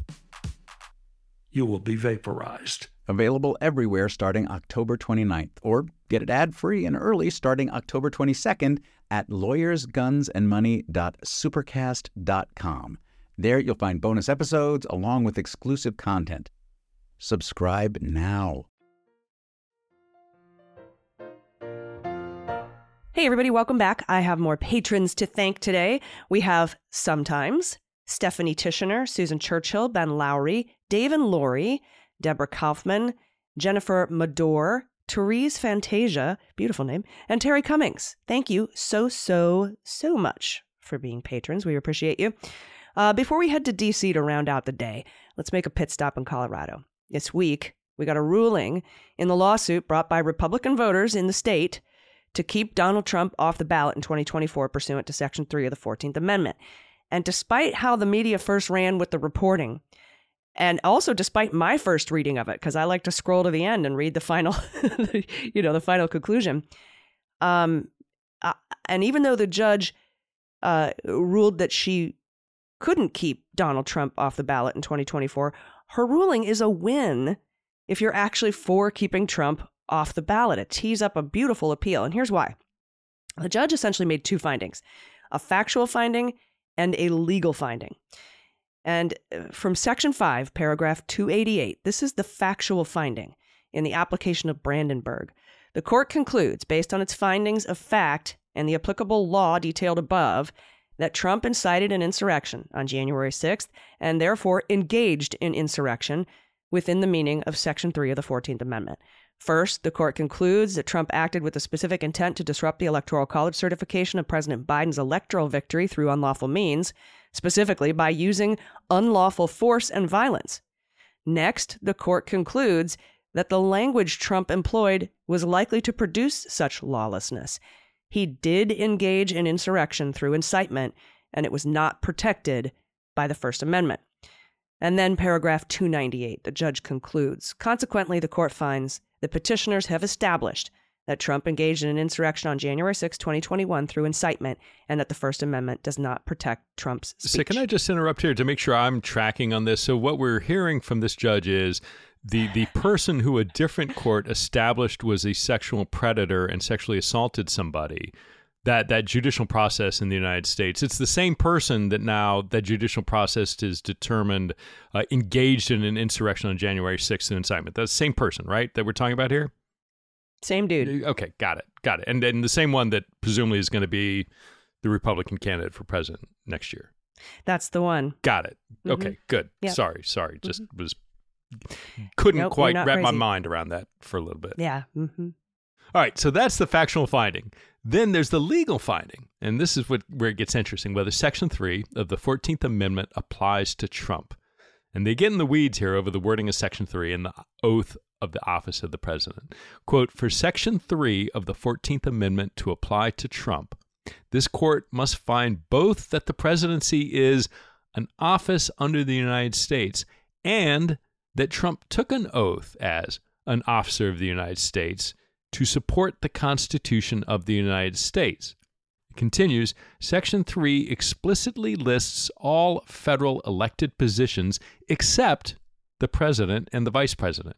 You will be vaporized. Available everywhere starting October 29th, or get it ad free and early starting October 22nd at lawyersgunsandmoney.supercast.com. There you'll find bonus episodes along with exclusive content. Subscribe now. Hey, everybody, welcome back. I have more patrons to thank today. We have sometimes Stephanie Tishner, Susan Churchill, Ben Lowry, Dave and Lori, Deborah Kaufman, Jennifer Madore, Therese Fantasia, beautiful name, and Terry Cummings. Thank you so, so, so much for being patrons. We appreciate you. Uh, before we head to DC to round out the day, let's make a pit stop in Colorado. This week, we got a ruling in the lawsuit brought by Republican voters in the state to keep Donald Trump off the ballot in 2024 pursuant to Section 3 of the 14th Amendment. And despite how the media first ran with the reporting, and also despite my first reading of it, because I like to scroll to the end and read the final, you know, the final conclusion. Um, uh, and even though the judge uh, ruled that she couldn't keep Donald Trump off the ballot in 2024, her ruling is a win if you're actually for keeping Trump off the ballot. It tees up a beautiful appeal. And here's why the judge essentially made two findings a factual finding and a legal finding. And uh, from Section 5, paragraph 288, this is the factual finding in the application of Brandenburg. The court concludes, based on its findings of fact and the applicable law detailed above, that Trump incited an insurrection on January 6th and therefore engaged in insurrection within the meaning of Section 3 of the 14th Amendment. First, the court concludes that Trump acted with a specific intent to disrupt the Electoral College certification of President Biden's electoral victory through unlawful means, specifically by using unlawful force and violence. Next, the court concludes that the language Trump employed was likely to produce such lawlessness. He did engage in insurrection through incitement, and it was not protected by the First Amendment. And then paragraph 298, the judge concludes. Consequently, the court finds the petitioners have established that Trump engaged in an insurrection on January 6, 2021 through incitement and that the First Amendment does not protect Trump's speech. So can I just interrupt here to make sure I'm tracking on this? So what we're hearing from this judge is the the person who a different court established was a sexual predator and sexually assaulted somebody that that judicial process in the United States. It's the same person that now that judicial process is determined uh, engaged in an insurrection on January 6th and incitement. That's the same person, right? That we're talking about here. Same dude. Okay, got it, got it. And and the same one that presumably is going to be the Republican candidate for president next year. That's the one. Got it. Mm-hmm. Okay, good. Yep. Sorry, sorry. Just mm-hmm. was couldn't nope, quite wrap crazy. my mind around that for a little bit. Yeah. Mm-hmm. All right, so that's the factual finding. Then there's the legal finding, and this is what where it gets interesting. Whether Section Three of the Fourteenth Amendment applies to Trump, and they get in the weeds here over the wording of Section Three and the oath of the office of the president. Quote: For Section Three of the Fourteenth Amendment to apply to Trump, this court must find both that the presidency is an office under the United States and that Trump took an oath as an officer of the United States to support the Constitution of the United States. It continues Section 3 explicitly lists all federal elected positions except the president and the vice president.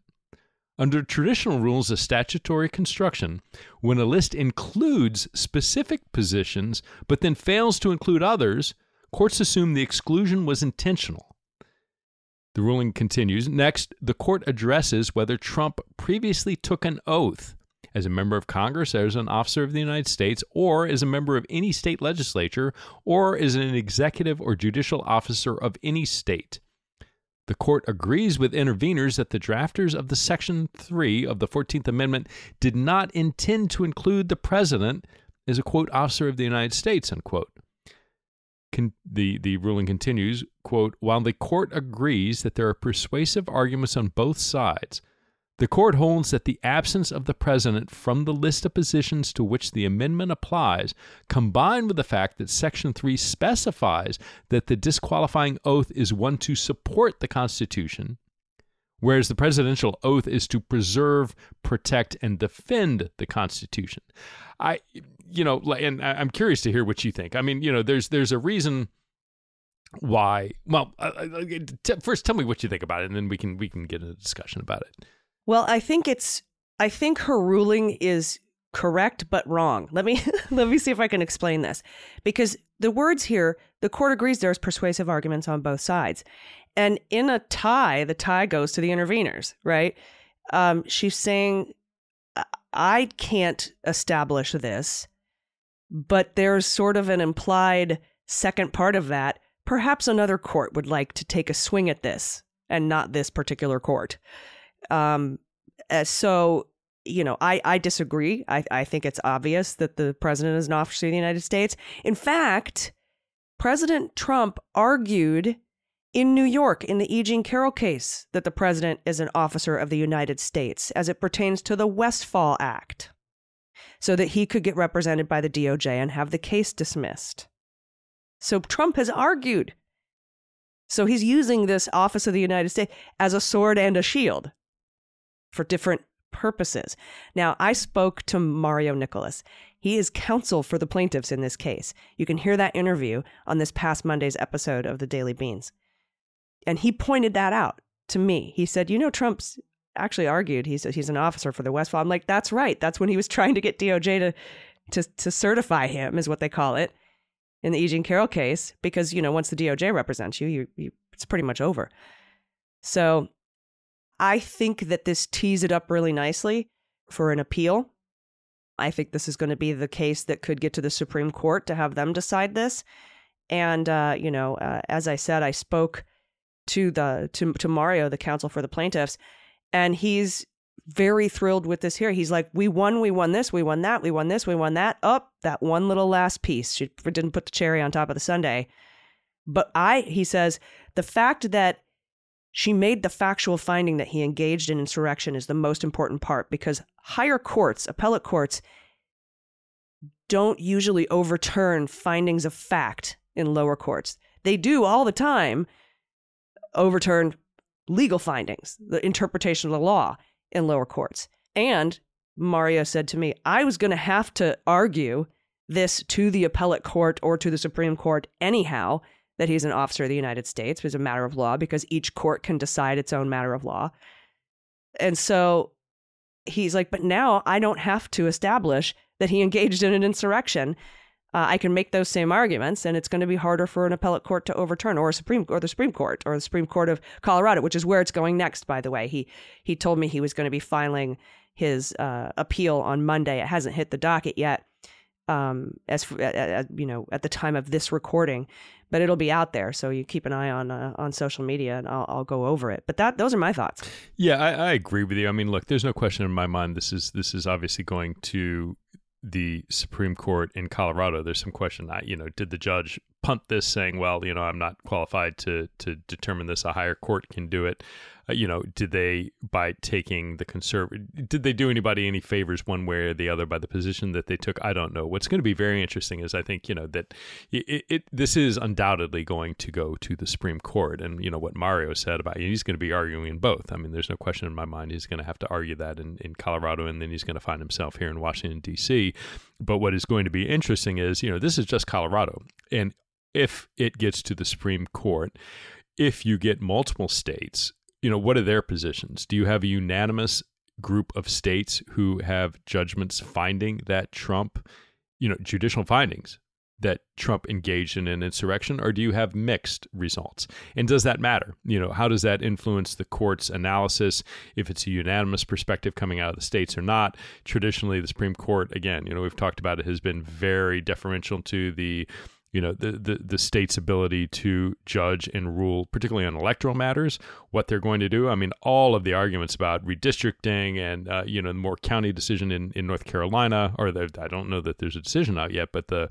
Under traditional rules of statutory construction, when a list includes specific positions but then fails to include others, courts assume the exclusion was intentional. The ruling continues. Next, the court addresses whether Trump previously took an oath as a member of Congress, as an officer of the United States, or as a member of any state legislature, or as an executive or judicial officer of any state. The court agrees with interveners that the drafters of the Section 3 of the 14th Amendment did not intend to include the president as a quote officer of the United States, unquote. Con- the, the ruling continues, quote, while the court agrees that there are persuasive arguments on both sides, the court holds that the absence of the president from the list of positions to which the amendment applies, combined with the fact that Section 3 specifies that the disqualifying oath is one to support the Constitution, whereas the presidential oath is to preserve, protect, and defend the Constitution. I, you know, and I'm curious to hear what you think. I mean, you know, there's there's a reason why. Well, uh, uh t- first, tell me what you think about it, and then we can we can get a discussion about it. Well, I think it's I think her ruling is correct but wrong. Let me let me see if I can explain this. Because the words here, the court agrees there's persuasive arguments on both sides. And in a tie, the tie goes to the interveners, right? Um, she's saying I can't establish this. but there's sort of an implied second part of that. Perhaps another court would like to take a swing at this and not this particular court. Um, uh, so, you know, I, I disagree. I, I think it's obvious that the president is an officer of the United States. In fact, President Trump argued in New York in the E. Jean Carroll case that the president is an officer of the United States as it pertains to the Westfall Act so that he could get represented by the DOJ and have the case dismissed. So Trump has argued. So he's using this office of the United States as a sword and a shield for different purposes. Now, I spoke to Mario Nicolais. He is counsel for the plaintiffs in this case. You can hear that interview on this past Monday's episode of the Daily Beans. And he pointed that out to me. He said, You know, Trump's actually argued he's, he's an officer for the Westfall. I'm like, That's right. That's when he was trying to get DOJ to, to, to certify him, is what they call it in the E. Jean Carroll case, because, you know, once the DOJ represents you, you, you it's pretty much over. So I think that this tees it up really nicely for an appeal. I think this is going to be the case that could get to the Supreme Court to have them decide this. And uh, you know, uh, as I said, I spoke to the to, to Mario, the counsel for the plaintiffs, and he's very thrilled with this here. He's like, "We won, we won this, we won that, we won this, we won that." Up oh, that one little last piece. She didn't put the cherry on top of the sundae. But I, he says, the fact that she made the factual finding that he engaged in insurrection is the most important part because higher courts, appellate courts, don't usually overturn findings of fact in lower courts. They do all the time overturn legal findings, the interpretation of the law in lower courts. And Mario said to me, I was going to have to argue this to the appellate court or to the Supreme Court anyhow that he's an officer of the United States as a matter of law because each court can decide its own matter of law. And so he's like, but now I don't have to establish that he engaged in an insurrection. Uh, I can make those same arguments, and it's going to be harder for an appellate court to overturn, or a Supreme or the Supreme Court, or the Supreme Court of Colorado, which is where it's going next. By the way, he he told me he was going to be filing his uh, appeal on Monday. It hasn't hit the docket yet, um, as uh, you know, at the time of this recording, but it'll be out there. So you keep an eye on uh, on social media, and I'll, I'll go over it. But that those are my thoughts. Yeah, I, I agree with you. I mean, look, there's no question in my mind. This is this is obviously going to the Supreme Court in Colorado. There's some question. You know, did the judge punt this, saying, "Well, you know, I'm not qualified to to determine this. A higher court can do it." Uh, you know, did they by taking the conservative, did they do anybody any favors one way or the other by the position that they took? I don't know. What's going to be very interesting is I think you know that it, it this is undoubtedly going to go to the Supreme Court, and you know what Mario said about he's going to be arguing in both. I mean, there's no question in my mind he's going to have to argue that in, in Colorado, and then he's going to find himself here in Washington D.C. But what is going to be interesting is you know this is just Colorado, and if it gets to the Supreme Court, if you get multiple states you know, what are their positions? Do you have a unanimous group of states who have judgments finding that Trump, you know, judicial findings that Trump engaged in an insurrection, or do you have mixed results? And does that matter? You know, how does that influence the court's analysis if it's a unanimous perspective coming out of the states or not? Traditionally, the Supreme Court, again, you know, we've talked about it, has been very deferential to the you know the, the the state's ability to judge and rule particularly on electoral matters what they're going to do i mean all of the arguments about redistricting and uh, you know the Moore County decision in, in north carolina or the, i don't know that there's a decision out yet but the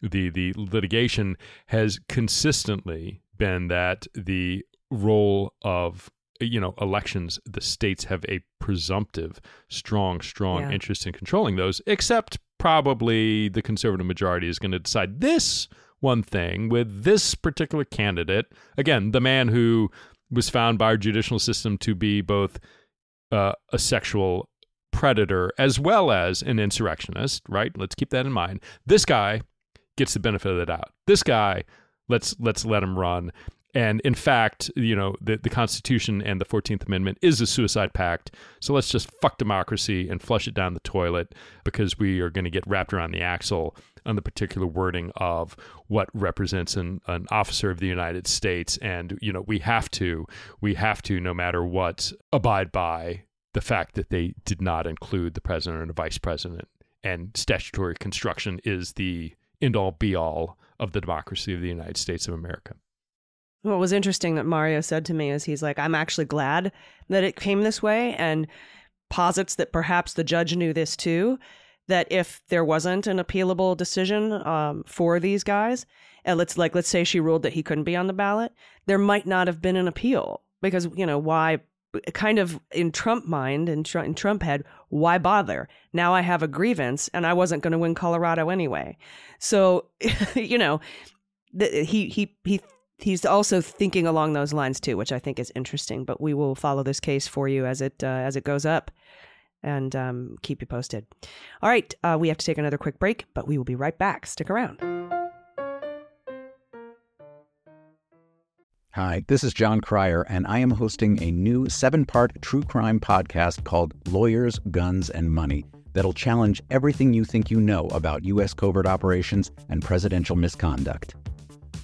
the the litigation has consistently been that the role of you know elections the states have a presumptive strong strong yeah. interest in controlling those except probably the conservative majority is going to decide this one thing with this particular candidate. Again, the man who was found by our judicial system to be both uh, a sexual predator as well as an insurrectionist, right? Let's keep that in mind. This guy gets the benefit of the doubt. This guy, let's let's let him run. And in fact, you know, the, the Constitution and the 14th Amendment is a suicide pact. So let's just fuck democracy and flush it down the toilet because we are going to get wrapped around the axle on the particular wording of what represents an, an officer of the United States. And, you know, we have to, we have to, no matter what, abide by the fact that they did not include the president or the vice president and statutory construction is the end all be all of the democracy of the United States of America. What was interesting that Mario said to me is he's like, I'm actually glad that it came this way and posits that perhaps the judge knew this too. That if there wasn't an appealable decision um, for these guys, and let's like let's say she ruled that he couldn't be on the ballot, there might not have been an appeal because you know why kind of in Trump mind and in Trump head, why bother? Now I have a grievance and I wasn't going to win Colorado anyway. So, you know, he he he he's also thinking along those lines too, which I think is interesting. But we will follow this case for you as it uh, as it goes up, and um, keep you posted. All right, uh, we have to take another quick break, but we will be right back. Stick around. Hi, this is Jon Cryer, and I am hosting a new seven part true crime podcast called Lawyers, Guns, and Money that'll challenge everything you think you know about U.S. covert operations and presidential misconduct.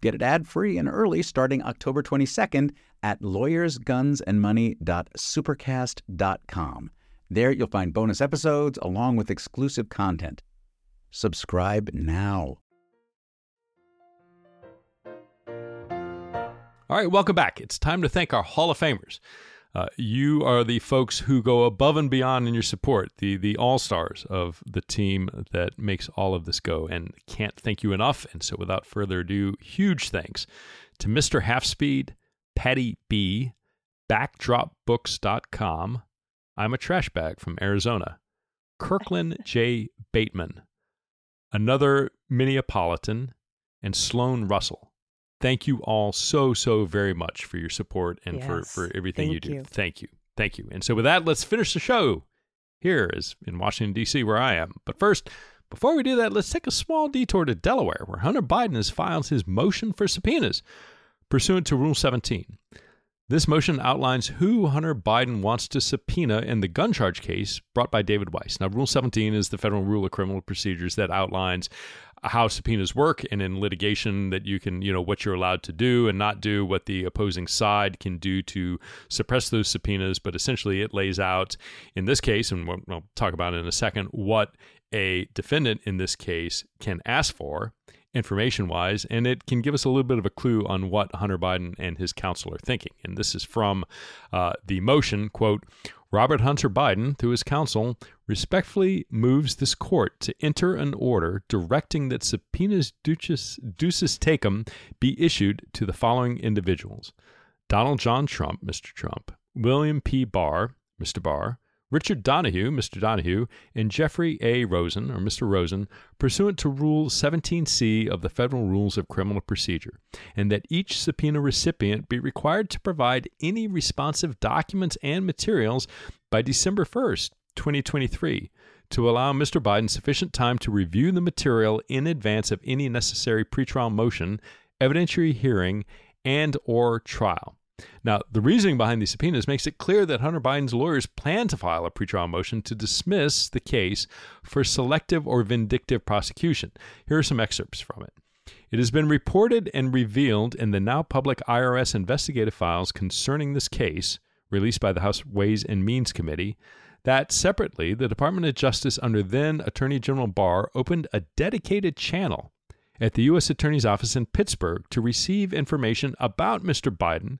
get it ad free and early starting October 22nd at lawyersgunsandmoney.supercast.com. There you'll find bonus episodes along with exclusive content. Subscribe now. All right, welcome back. It's time to thank our Hall of Famers. Uh, you are the folks who go above and beyond in your support, the the all stars of the team that makes all of this go, and can't thank you enough. And so, without further ado, huge thanks to Mr. Halfspeed, Patty B, BackdropBooks.com. I'm a trash bag from Arizona. Kirkland J. Bateman, another Minneapolitan, and Sloan Russell thank you all so so very much for your support and yes. for for everything thank you do. You. Thank you, thank you. And so with that, let's finish the show. Here is in Washington D.C. where I am. But first, before we do that, let's take a small detour to Delaware, where Hunter Biden has filed his motion for subpoenas pursuant to Rule 17. This motion outlines who Hunter Biden wants to subpoena in the gun charge case brought by David Weiss. Now, Rule 17 is the federal rule of criminal procedures that outlines how subpoenas work and in litigation that you can, you know, what you're allowed to do and not do, what the opposing side can do to suppress those subpoenas. But essentially, it lays out in this case, and we'll, talk about it in a second, what a defendant in this case can ask for information wise, and it can give us a little bit of a clue on what Hunter Biden and his counsel are thinking. And this is from uh, the motion quote, Robert Hunter Biden, through his counsel, respectfully moves this court to enter an order directing that subpoenas duces, duces tecum be issued to the following individuals Donald John Trump, Mr. Trump, William P. Barr, Mr. Barr, Richard Donoghue, Mr. Donahue, and Jeffrey A. Rosen, or Mr. Rosen, pursuant to Rule 17C of the Federal Rules of Criminal Procedure, and that each subpoena recipient be required to provide any responsive documents and materials by December 1st, 2023, to allow Mr. Biden sufficient time to review the material in advance of any necessary pretrial motion, evidentiary hearing, and or trial. Now, the reasoning behind these subpoenas makes it clear that Hunter Biden's lawyers plan to file a pretrial motion to dismiss the case for selective or vindictive prosecution. Here are some excerpts from it. It has been reported and revealed in the now public IRS investigative files concerning this case, released by the House Ways and Means Committee, that separately, the Department of Justice under then Attorney General Barr opened a dedicated channel at the U.S. Attorney's Office in Pittsburgh to receive information about Mr. Biden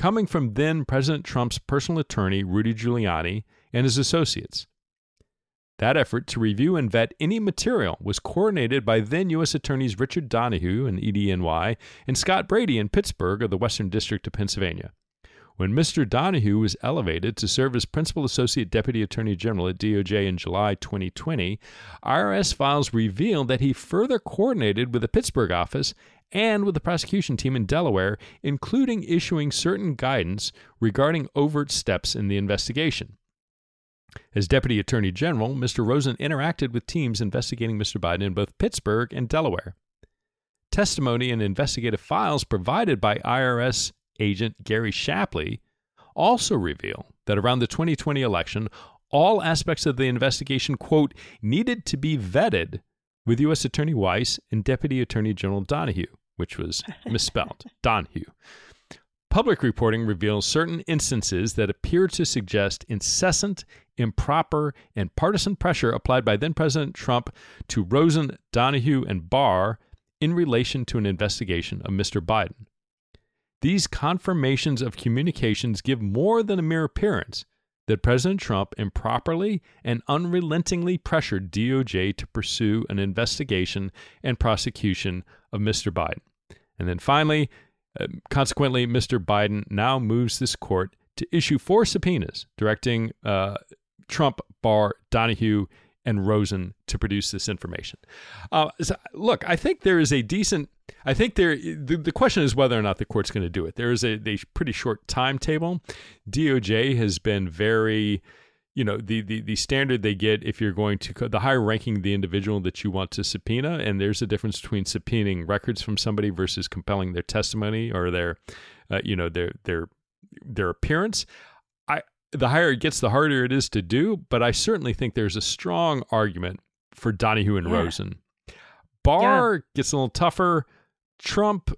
coming from then President Trump's personal attorney, Rudy Giuliani, and his associates. That effort to review and vet any material was coordinated by then U.S. Attorneys Richard Donoghue in EDNY and Scott Brady in Pittsburgh of the Western District of Pennsylvania. When Mr. Donoghue was elevated to serve as Principal Associate Deputy Attorney General at DOJ in July 2020, IRS files revealed that he further coordinated with the Pittsburgh office and with the prosecution team in Delaware, including issuing certain guidance regarding overt steps in the investigation. As Deputy Attorney General, Mr. Rosen interacted with teams investigating Mr. Biden in both Pittsburgh and Delaware. Testimony and investigative files provided by IRS agent Gary Shapley also reveal that around the 2020 election, all aspects of the investigation, quote, needed to be vetted with U.S. Attorney Weiss and Deputy Attorney General Donoghue which was misspelled, Donahue. Public reporting reveals certain instances that appear to suggest incessant, improper, and partisan pressure applied by then President Trump to Rosen, Donoghue, and Barr in relation to an investigation of Mr. Biden. These confirmations of communications give more than a mere appearance that President Trump improperly and unrelentingly pressured DOJ to pursue an investigation and prosecution of Mr. Biden. And then finally, uh, consequently, Mr. Biden now moves this court to issue four subpoenas directing uh, Trump, Barr, Donoghue, and Rosen to produce this information. Uh, so look, I think there is a decent. I think there. The, the question is whether or not the court's going to do it. There is a, a pretty short timetable. DOJ has been very you know the, the the standard they get if you're going to the higher ranking the individual that you want to subpoena and there's a difference between subpoenaing records from somebody versus compelling their testimony or their uh, you know their their their appearance i the higher it gets the harder it is to do but i certainly think there's a strong argument for Donoghue and yeah. Rosen Barr yeah. gets a little tougher Trump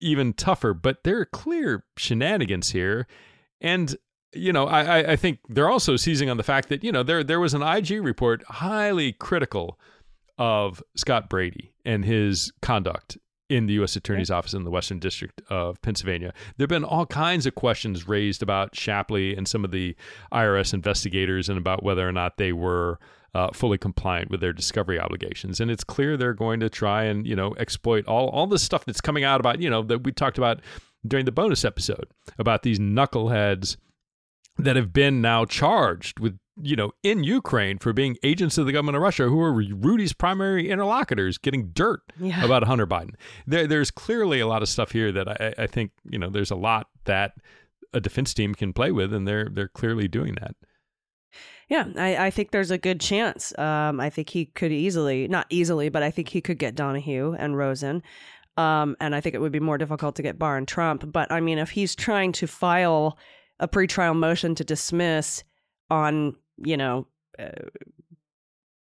even tougher but there are clear shenanigans here and you know, I, I think they're also seizing on the fact that, you know, there there was an IG report highly critical of Scott Brady and his conduct in the U.S. Attorney's Office in the Western District of Pennsylvania. There have been all kinds of questions raised about Shapley and some of the IRS investigators and about whether or not they were uh, fully compliant with their discovery obligations. And it's clear they're going to try and, you know, exploit all, all the stuff that's coming out about, you know, that we talked about during the bonus episode about these knuckleheads that have been now charged with you know, in Ukraine for being agents of the government of Russia who are Rudy's primary interlocutors getting dirt yeah. about Hunter Biden. There, there's clearly a lot of stuff here that I, I, think, you know, there's a lot that a defense team can play with, and they're they're clearly doing that. Yeah, I, I think there's a good chance. Um, I think he could easily, not easily, but I think he could get Donoghue and Rosen. Um, and I think it would be more difficult to get Barr and Trump. But I mean, if he's trying to file a pretrial motion to dismiss on, you know, uh,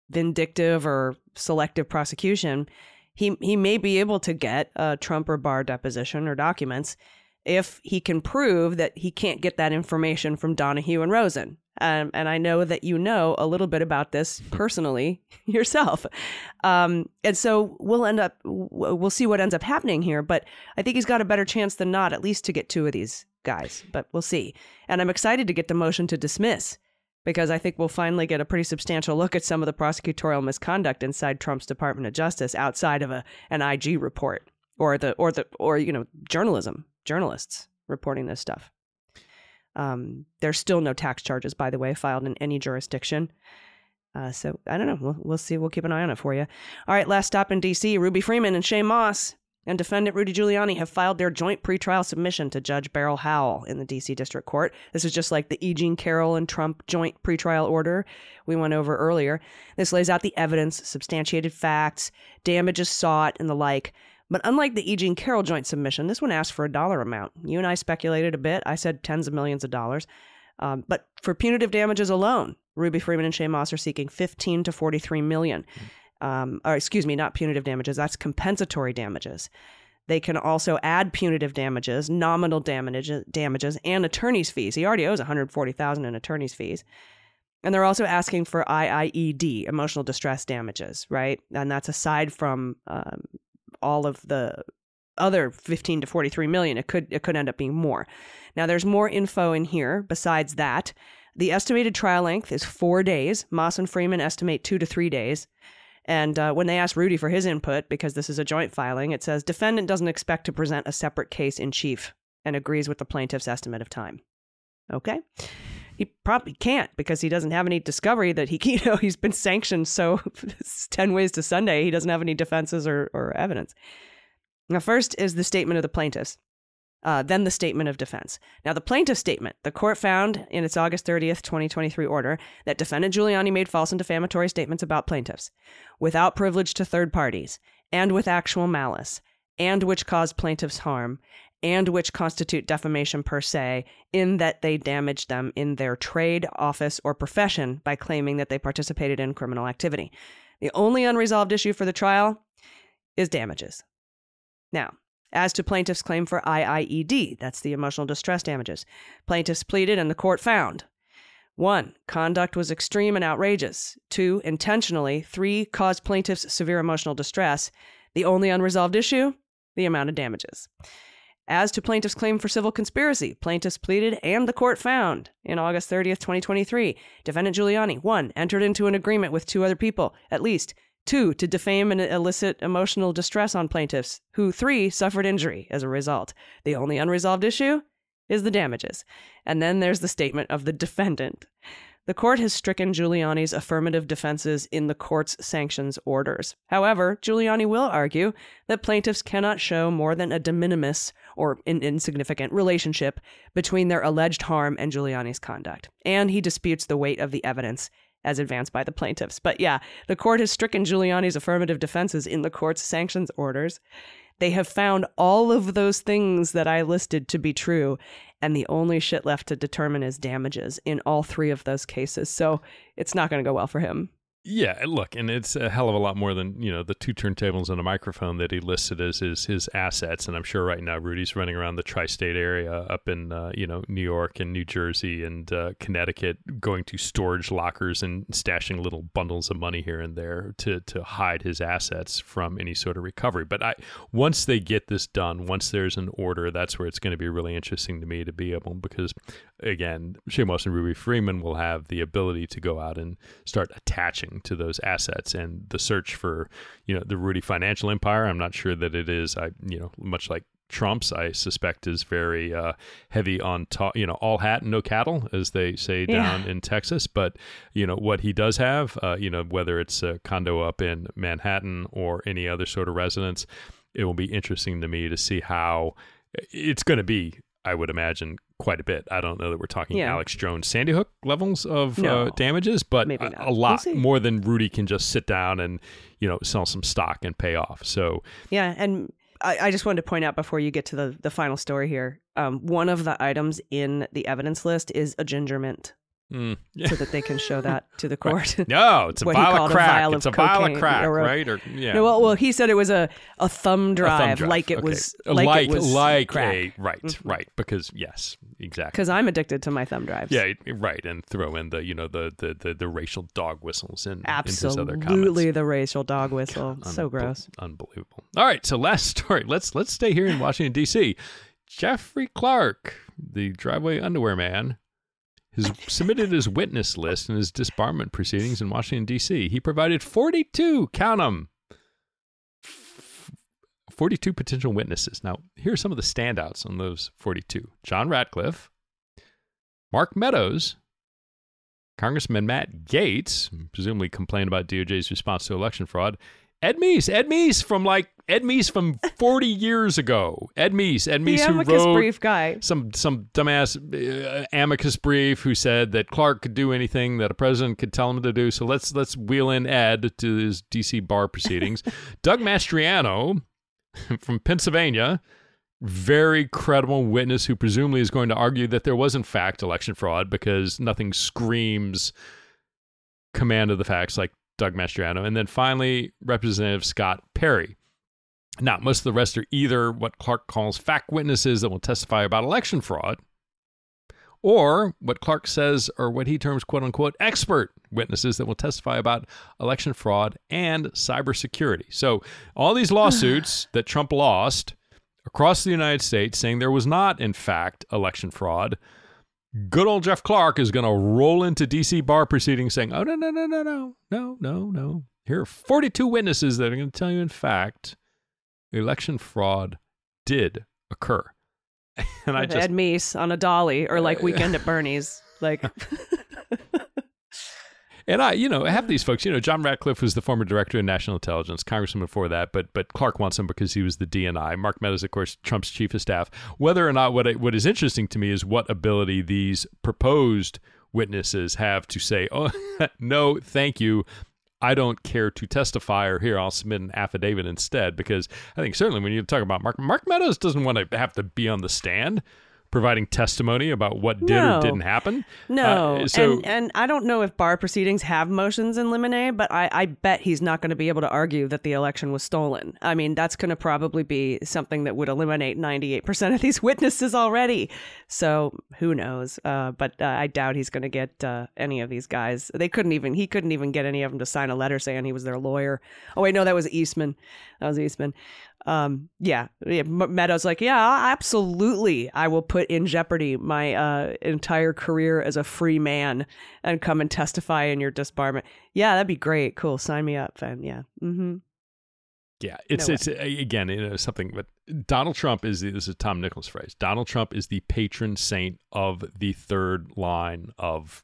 vindictive or selective prosecution, he he may be able to get a Trump or Barr deposition or documents if he can prove that he can't get that information from Donoghue and Rosen. Um, and I know that you know a little bit about this personally yourself. Um, and so we'll end up, we'll see what ends up happening here. But I think he's got a better chance than not, at least to get two of these guys, but we'll see. And I'm excited to get the motion to dismiss because I think we'll finally get a pretty substantial look at some of the prosecutorial misconduct inside Trump's Department of Justice outside of a an IG report or the or the or you know journalism journalists reporting this stuff. Um, there's still no tax charges, by the way, filed in any jurisdiction. Uh, so I don't know. We'll, we'll see. We'll keep an eye on it for you. All right, last stop in D.C. Ruby Freeman and Shaye Moss and defendant Rudy Giuliani have filed their joint pretrial submission to Judge Beryl Howell in the D.C. District Court. This is just like the E. Jean Carroll and Trump joint pretrial order we went over earlier. This lays out the evidence, substantiated facts, damages sought, and the like. But unlike the E. Jean Carroll joint submission, this one asked for a dollar amount. You and I speculated a bit. I said tens of millions of dollars. Um, but for punitive damages alone, Ruby Freeman and Shaye Moss are seeking 15 to 43 million. Um, or excuse me, not punitive damages. That's compensatory damages. They can also add punitive damages, nominal damages, damages, and attorney's fees. He already owes 140,000 in attorney's fees. And they're also asking for IIED, emotional distress damages, right? And that's aside from um, all of the other 15 to 43 million. It could it could end up being more. Now there's more info in here besides that. The estimated trial length is four days. Moss and Freeman estimate two to three days. And uh, when they asked Rudy for his input, because this is a joint filing, it says defendant doesn't expect to present a separate case in chief and agrees with the plaintiff's estimate of time. Okay. He probably can't because he doesn't have any discovery that he, you know, he's been sanctioned. So 10 ways to Sunday, he doesn't have any defenses or, or evidence. Now, first is the statement of the plaintiffs uh, then the statement of defense. Now, the plaintiff's statement, the court found in its August 30th, 2023 order that defendant Giuliani made false and defamatory statements about plaintiffs without privilege to third parties and with actual malice and which caused plaintiffs harm and which constitute defamation per se in that they damaged them in their trade, office, or profession by claiming that they participated in criminal activity. The only unresolved issue for the trial is damages. Now, as to plaintiff's claim for IIED, that's the emotional distress damages, plaintiffs pleaded and the court found 1. Conduct was extreme and outrageous. 2. Intentionally. 3. Caused plaintiffs severe emotional distress. The only unresolved issue? The amount of damages. As to plaintiff's claim for civil conspiracy, plaintiffs pleaded and the court found in August 30th, 2023, defendant Giuliani, 1. entered into an agreement with two other people, at least, Two, to defame and elicit emotional distress on plaintiffs, who, three, suffered injury as a result. The only unresolved issue is the damages. And then there's the statement of the defendant. The court has stricken Giuliani's affirmative defenses in the court's sanctions orders. However, Giuliani will argue that plaintiffs cannot show more than a de minimis or an insignificant relationship between their alleged harm and Giuliani's conduct. And he disputes the weight of the evidence as advanced by the plaintiffs. But yeah, the court has stricken Giuliani's affirmative defenses in the court's sanctions orders. They have found all of those things that I listed to be true, and the only shit left to determine is damages in all three of those cases. So it's not going to go well for him. Yeah, look, and it's a hell of a lot more than you know the two turntables and a microphone that he listed as his his assets. And I'm sure right now Rudy's running around the tri-state area, up in uh, you know New York and New Jersey and uh, Connecticut, going to storage lockers and stashing little bundles of money here and there to to hide his assets from any sort of recovery. But I once they get this done, once there's an order, that's where it's going to be really interesting to me to be able because again, Shaye Moss and Ruby Freeman will have the ability to go out and start attaching to those assets. And the search for, you know, the Rudy financial empire, I'm not sure that it is, I, you know, much like Trump's, I suspect, is very uh, heavy on top, you know, all hat and no cattle, as they say down yeah. in Texas. But, you know, what he does have, uh, you know, whether it's a condo up in Manhattan or any other sort of residence, it will be interesting to me to see how it's going to be I would imagine quite a bit. I don't know that we're talking yeah. Alex Jones Sandy Hook levels of no, uh, damages, but a, a, lot we'll more than Rudy can just sit down and you know sell some stock and pay off. So yeah, and I, I just wanted to point out before you get to the the final story here, um, one of the items in the evidence list is a ginger mint. Mm, yeah. so that they can show that to the court. Right. No, it's a vial of crack. A vial it's of a vial of crack, or, right? Or yeah. No, well, well, he said it was a, a thumb drive, a thumb drive. like it okay. was like, like, it was like crack. a right, mm-hmm. right. Because yes, exactly. Because I'm addicted to my thumb drives. Yeah, right. And throw in the you know the the the, the racial dog whistles in absolutely the racial dog whistle. God, so gross, unbelievable. All right, so last story. Let's let's stay here in Washington D.C. Jeffrey Clark, the driveway underwear man has submitted his witness list in his disbarment proceedings in Washington, D.C. He provided 42, count them, 42 potential witnesses. Now, here are some of the standouts on those 42 John Ratcliffe, Mark Meadows, Congressman Matt Gaetz, presumably complained about DOJ's response to election fraud, Ed Meese, Ed Meese from like Ed Meese from 40 years ago. Ed Meese, Ed Meese who wrote brief guy. some some dumbass uh, amicus brief who said that Clark could do anything that a president could tell him to do. So let's let's wheel in Ed to his DC bar proceedings. Doug Mastriano from Pennsylvania, very credible witness who presumably is going to argue that there was in fact election fraud because nothing screams command of the facts like Doug Mastriano. And then finally, Representative Scott Perry. Now, most of the rest are either what Clark calls fact witnesses that will testify about election fraud, or what Clark says are what he terms quote unquote expert witnesses that will testify about election fraud and cybersecurity. So, all these lawsuits that Trump lost across the United States saying there was not, in fact, election fraud. Good old Jeff Clark is going to roll into DC bar proceedings saying, oh, no, no, no, no, no, no, no, no. Here are 42 witnesses that are going to tell you, in fact, election fraud did occur. And I just Ed Meese on a dolly or like uh, Weekend at Bernie's. Like, And I, you know, have these folks. You know, John Ratcliffe was the former director of national intelligence, congressman before that, but but Clark wants him because he was the DNI. Mark Meadows, of course, Trump's chief of staff. Whether or not what I, what is interesting to me is what ability these proposed witnesses have to say, "Oh, no, thank you." I don't care to testify, or here I'll submit an affidavit instead. Because I think certainly when you talk about Mark, Mark Meadows doesn't want to have to be on the stand providing testimony about what did No. or didn't happen. no. Uh, so and, and I don't know if bar proceedings have motions in limine, but I, I bet he's not going to be able to argue that the election was stolen. I mean, that's going to probably be something that would eliminate 98% of these witnesses already. So who knows? Uh, but uh, I doubt he's going to get uh, any of these guys. They couldn't even, he couldn't even get any of them to sign a letter saying he was their lawyer. Oh, wait, no, that was Eastman. That was Eastman. Um, yeah, yeah, Meadows like, yeah, absolutely. I will put in jeopardy my uh, entire career as a free man and come and testify in your disbarment. Yeah, that'd be great. Cool. Sign me up, then. Yeah. Mm-hmm. Yeah, it's No it's again you know, something. But Donald Trump is the, this is Tom Nichols' phrase. Donald Trump is the patron saint of the third line of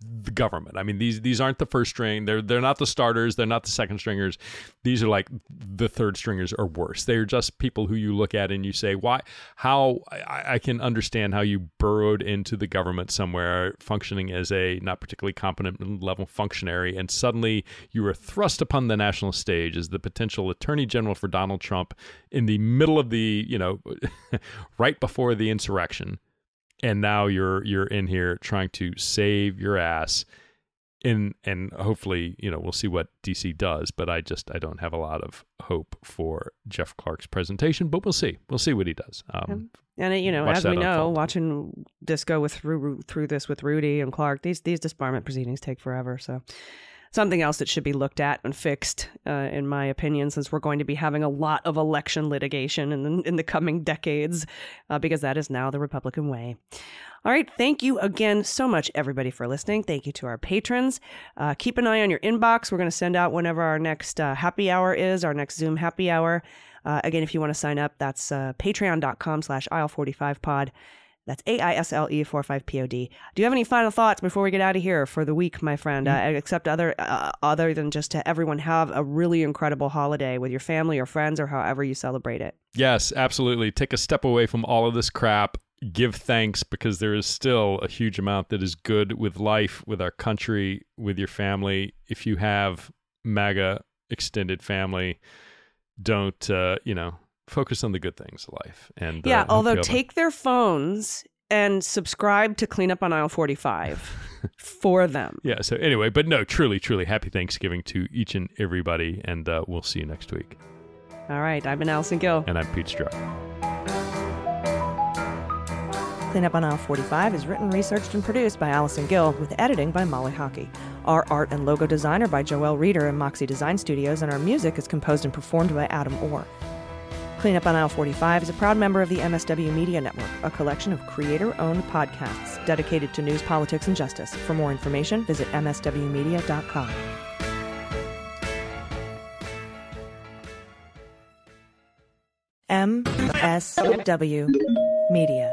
the government. I mean these these aren't the first string. They're they're not the starters. They're not the second stringers. These are like the third stringers or worse. They're just people who you look at and you say, why? How I, I can understand how you burrowed into the government somewhere, functioning as a not particularly competent level functionary, and suddenly you were thrust upon the national stage as the potential attorney general for Donald Trump in the middle of the you know right before the insurrection and now you're you're in here trying to save your ass in and hopefully you know we'll see what DC does but I just I don't have a lot of hope for Jeff Clark's presentation but we'll see we'll see what he does um, And uh, you know, as we know, unfold. watching this go with through through this with Rudy and Clark, these these disbarment proceedings take forever. So something else that should be looked at and fixed, uh, in my opinion, since we're going to be having a lot of election litigation in the, in the coming decades, uh, because that is now the Republican way. All right. Thank you again so much, everybody, for listening. Thank you to our patrons. Uh, keep an eye on your inbox. We're going to send out whenever our next uh, happy hour is, our next Zoom happy hour. Uh, again, if you want to sign up, that's uh, patreon.com slash aisle45pod. That's A-I-S-L-E 45-P-O-D. Do you have any final thoughts before we get out of here for the week, my friend? Uh, except other uh, other than just to everyone have a really incredible holiday with your family or friends or however you celebrate it. yes absolutely take a step away from all of this crap give thanks because there is still a huge amount that is good with life with our country with your family if you have MAGA extended family don't uh, you know focus on the good things of life and uh, Yeah, hope although you a- take their phones and subscribe to Clean Up on Aisle 45 for them. Yeah. So anyway, but no, truly, truly happy Thanksgiving to each and everybody, and uh, we'll see you next week. All right, I've been Allison Gill. And I'm Pete Strzok. Clean Up on Aisle 45 is written, researched, and produced by Allison Gill, with editing by Molly Hockey. Our art and logo designer by Joelle Reeder and Moxie Design Studios, and our music is composed and performed by Adam Orr. Clean Up on Aisle 45 is a proud member of the MSW Media Network, a collection of creator owned podcasts dedicated to news, politics, and justice. For more information, visit MSWmedia.com. MSW Media.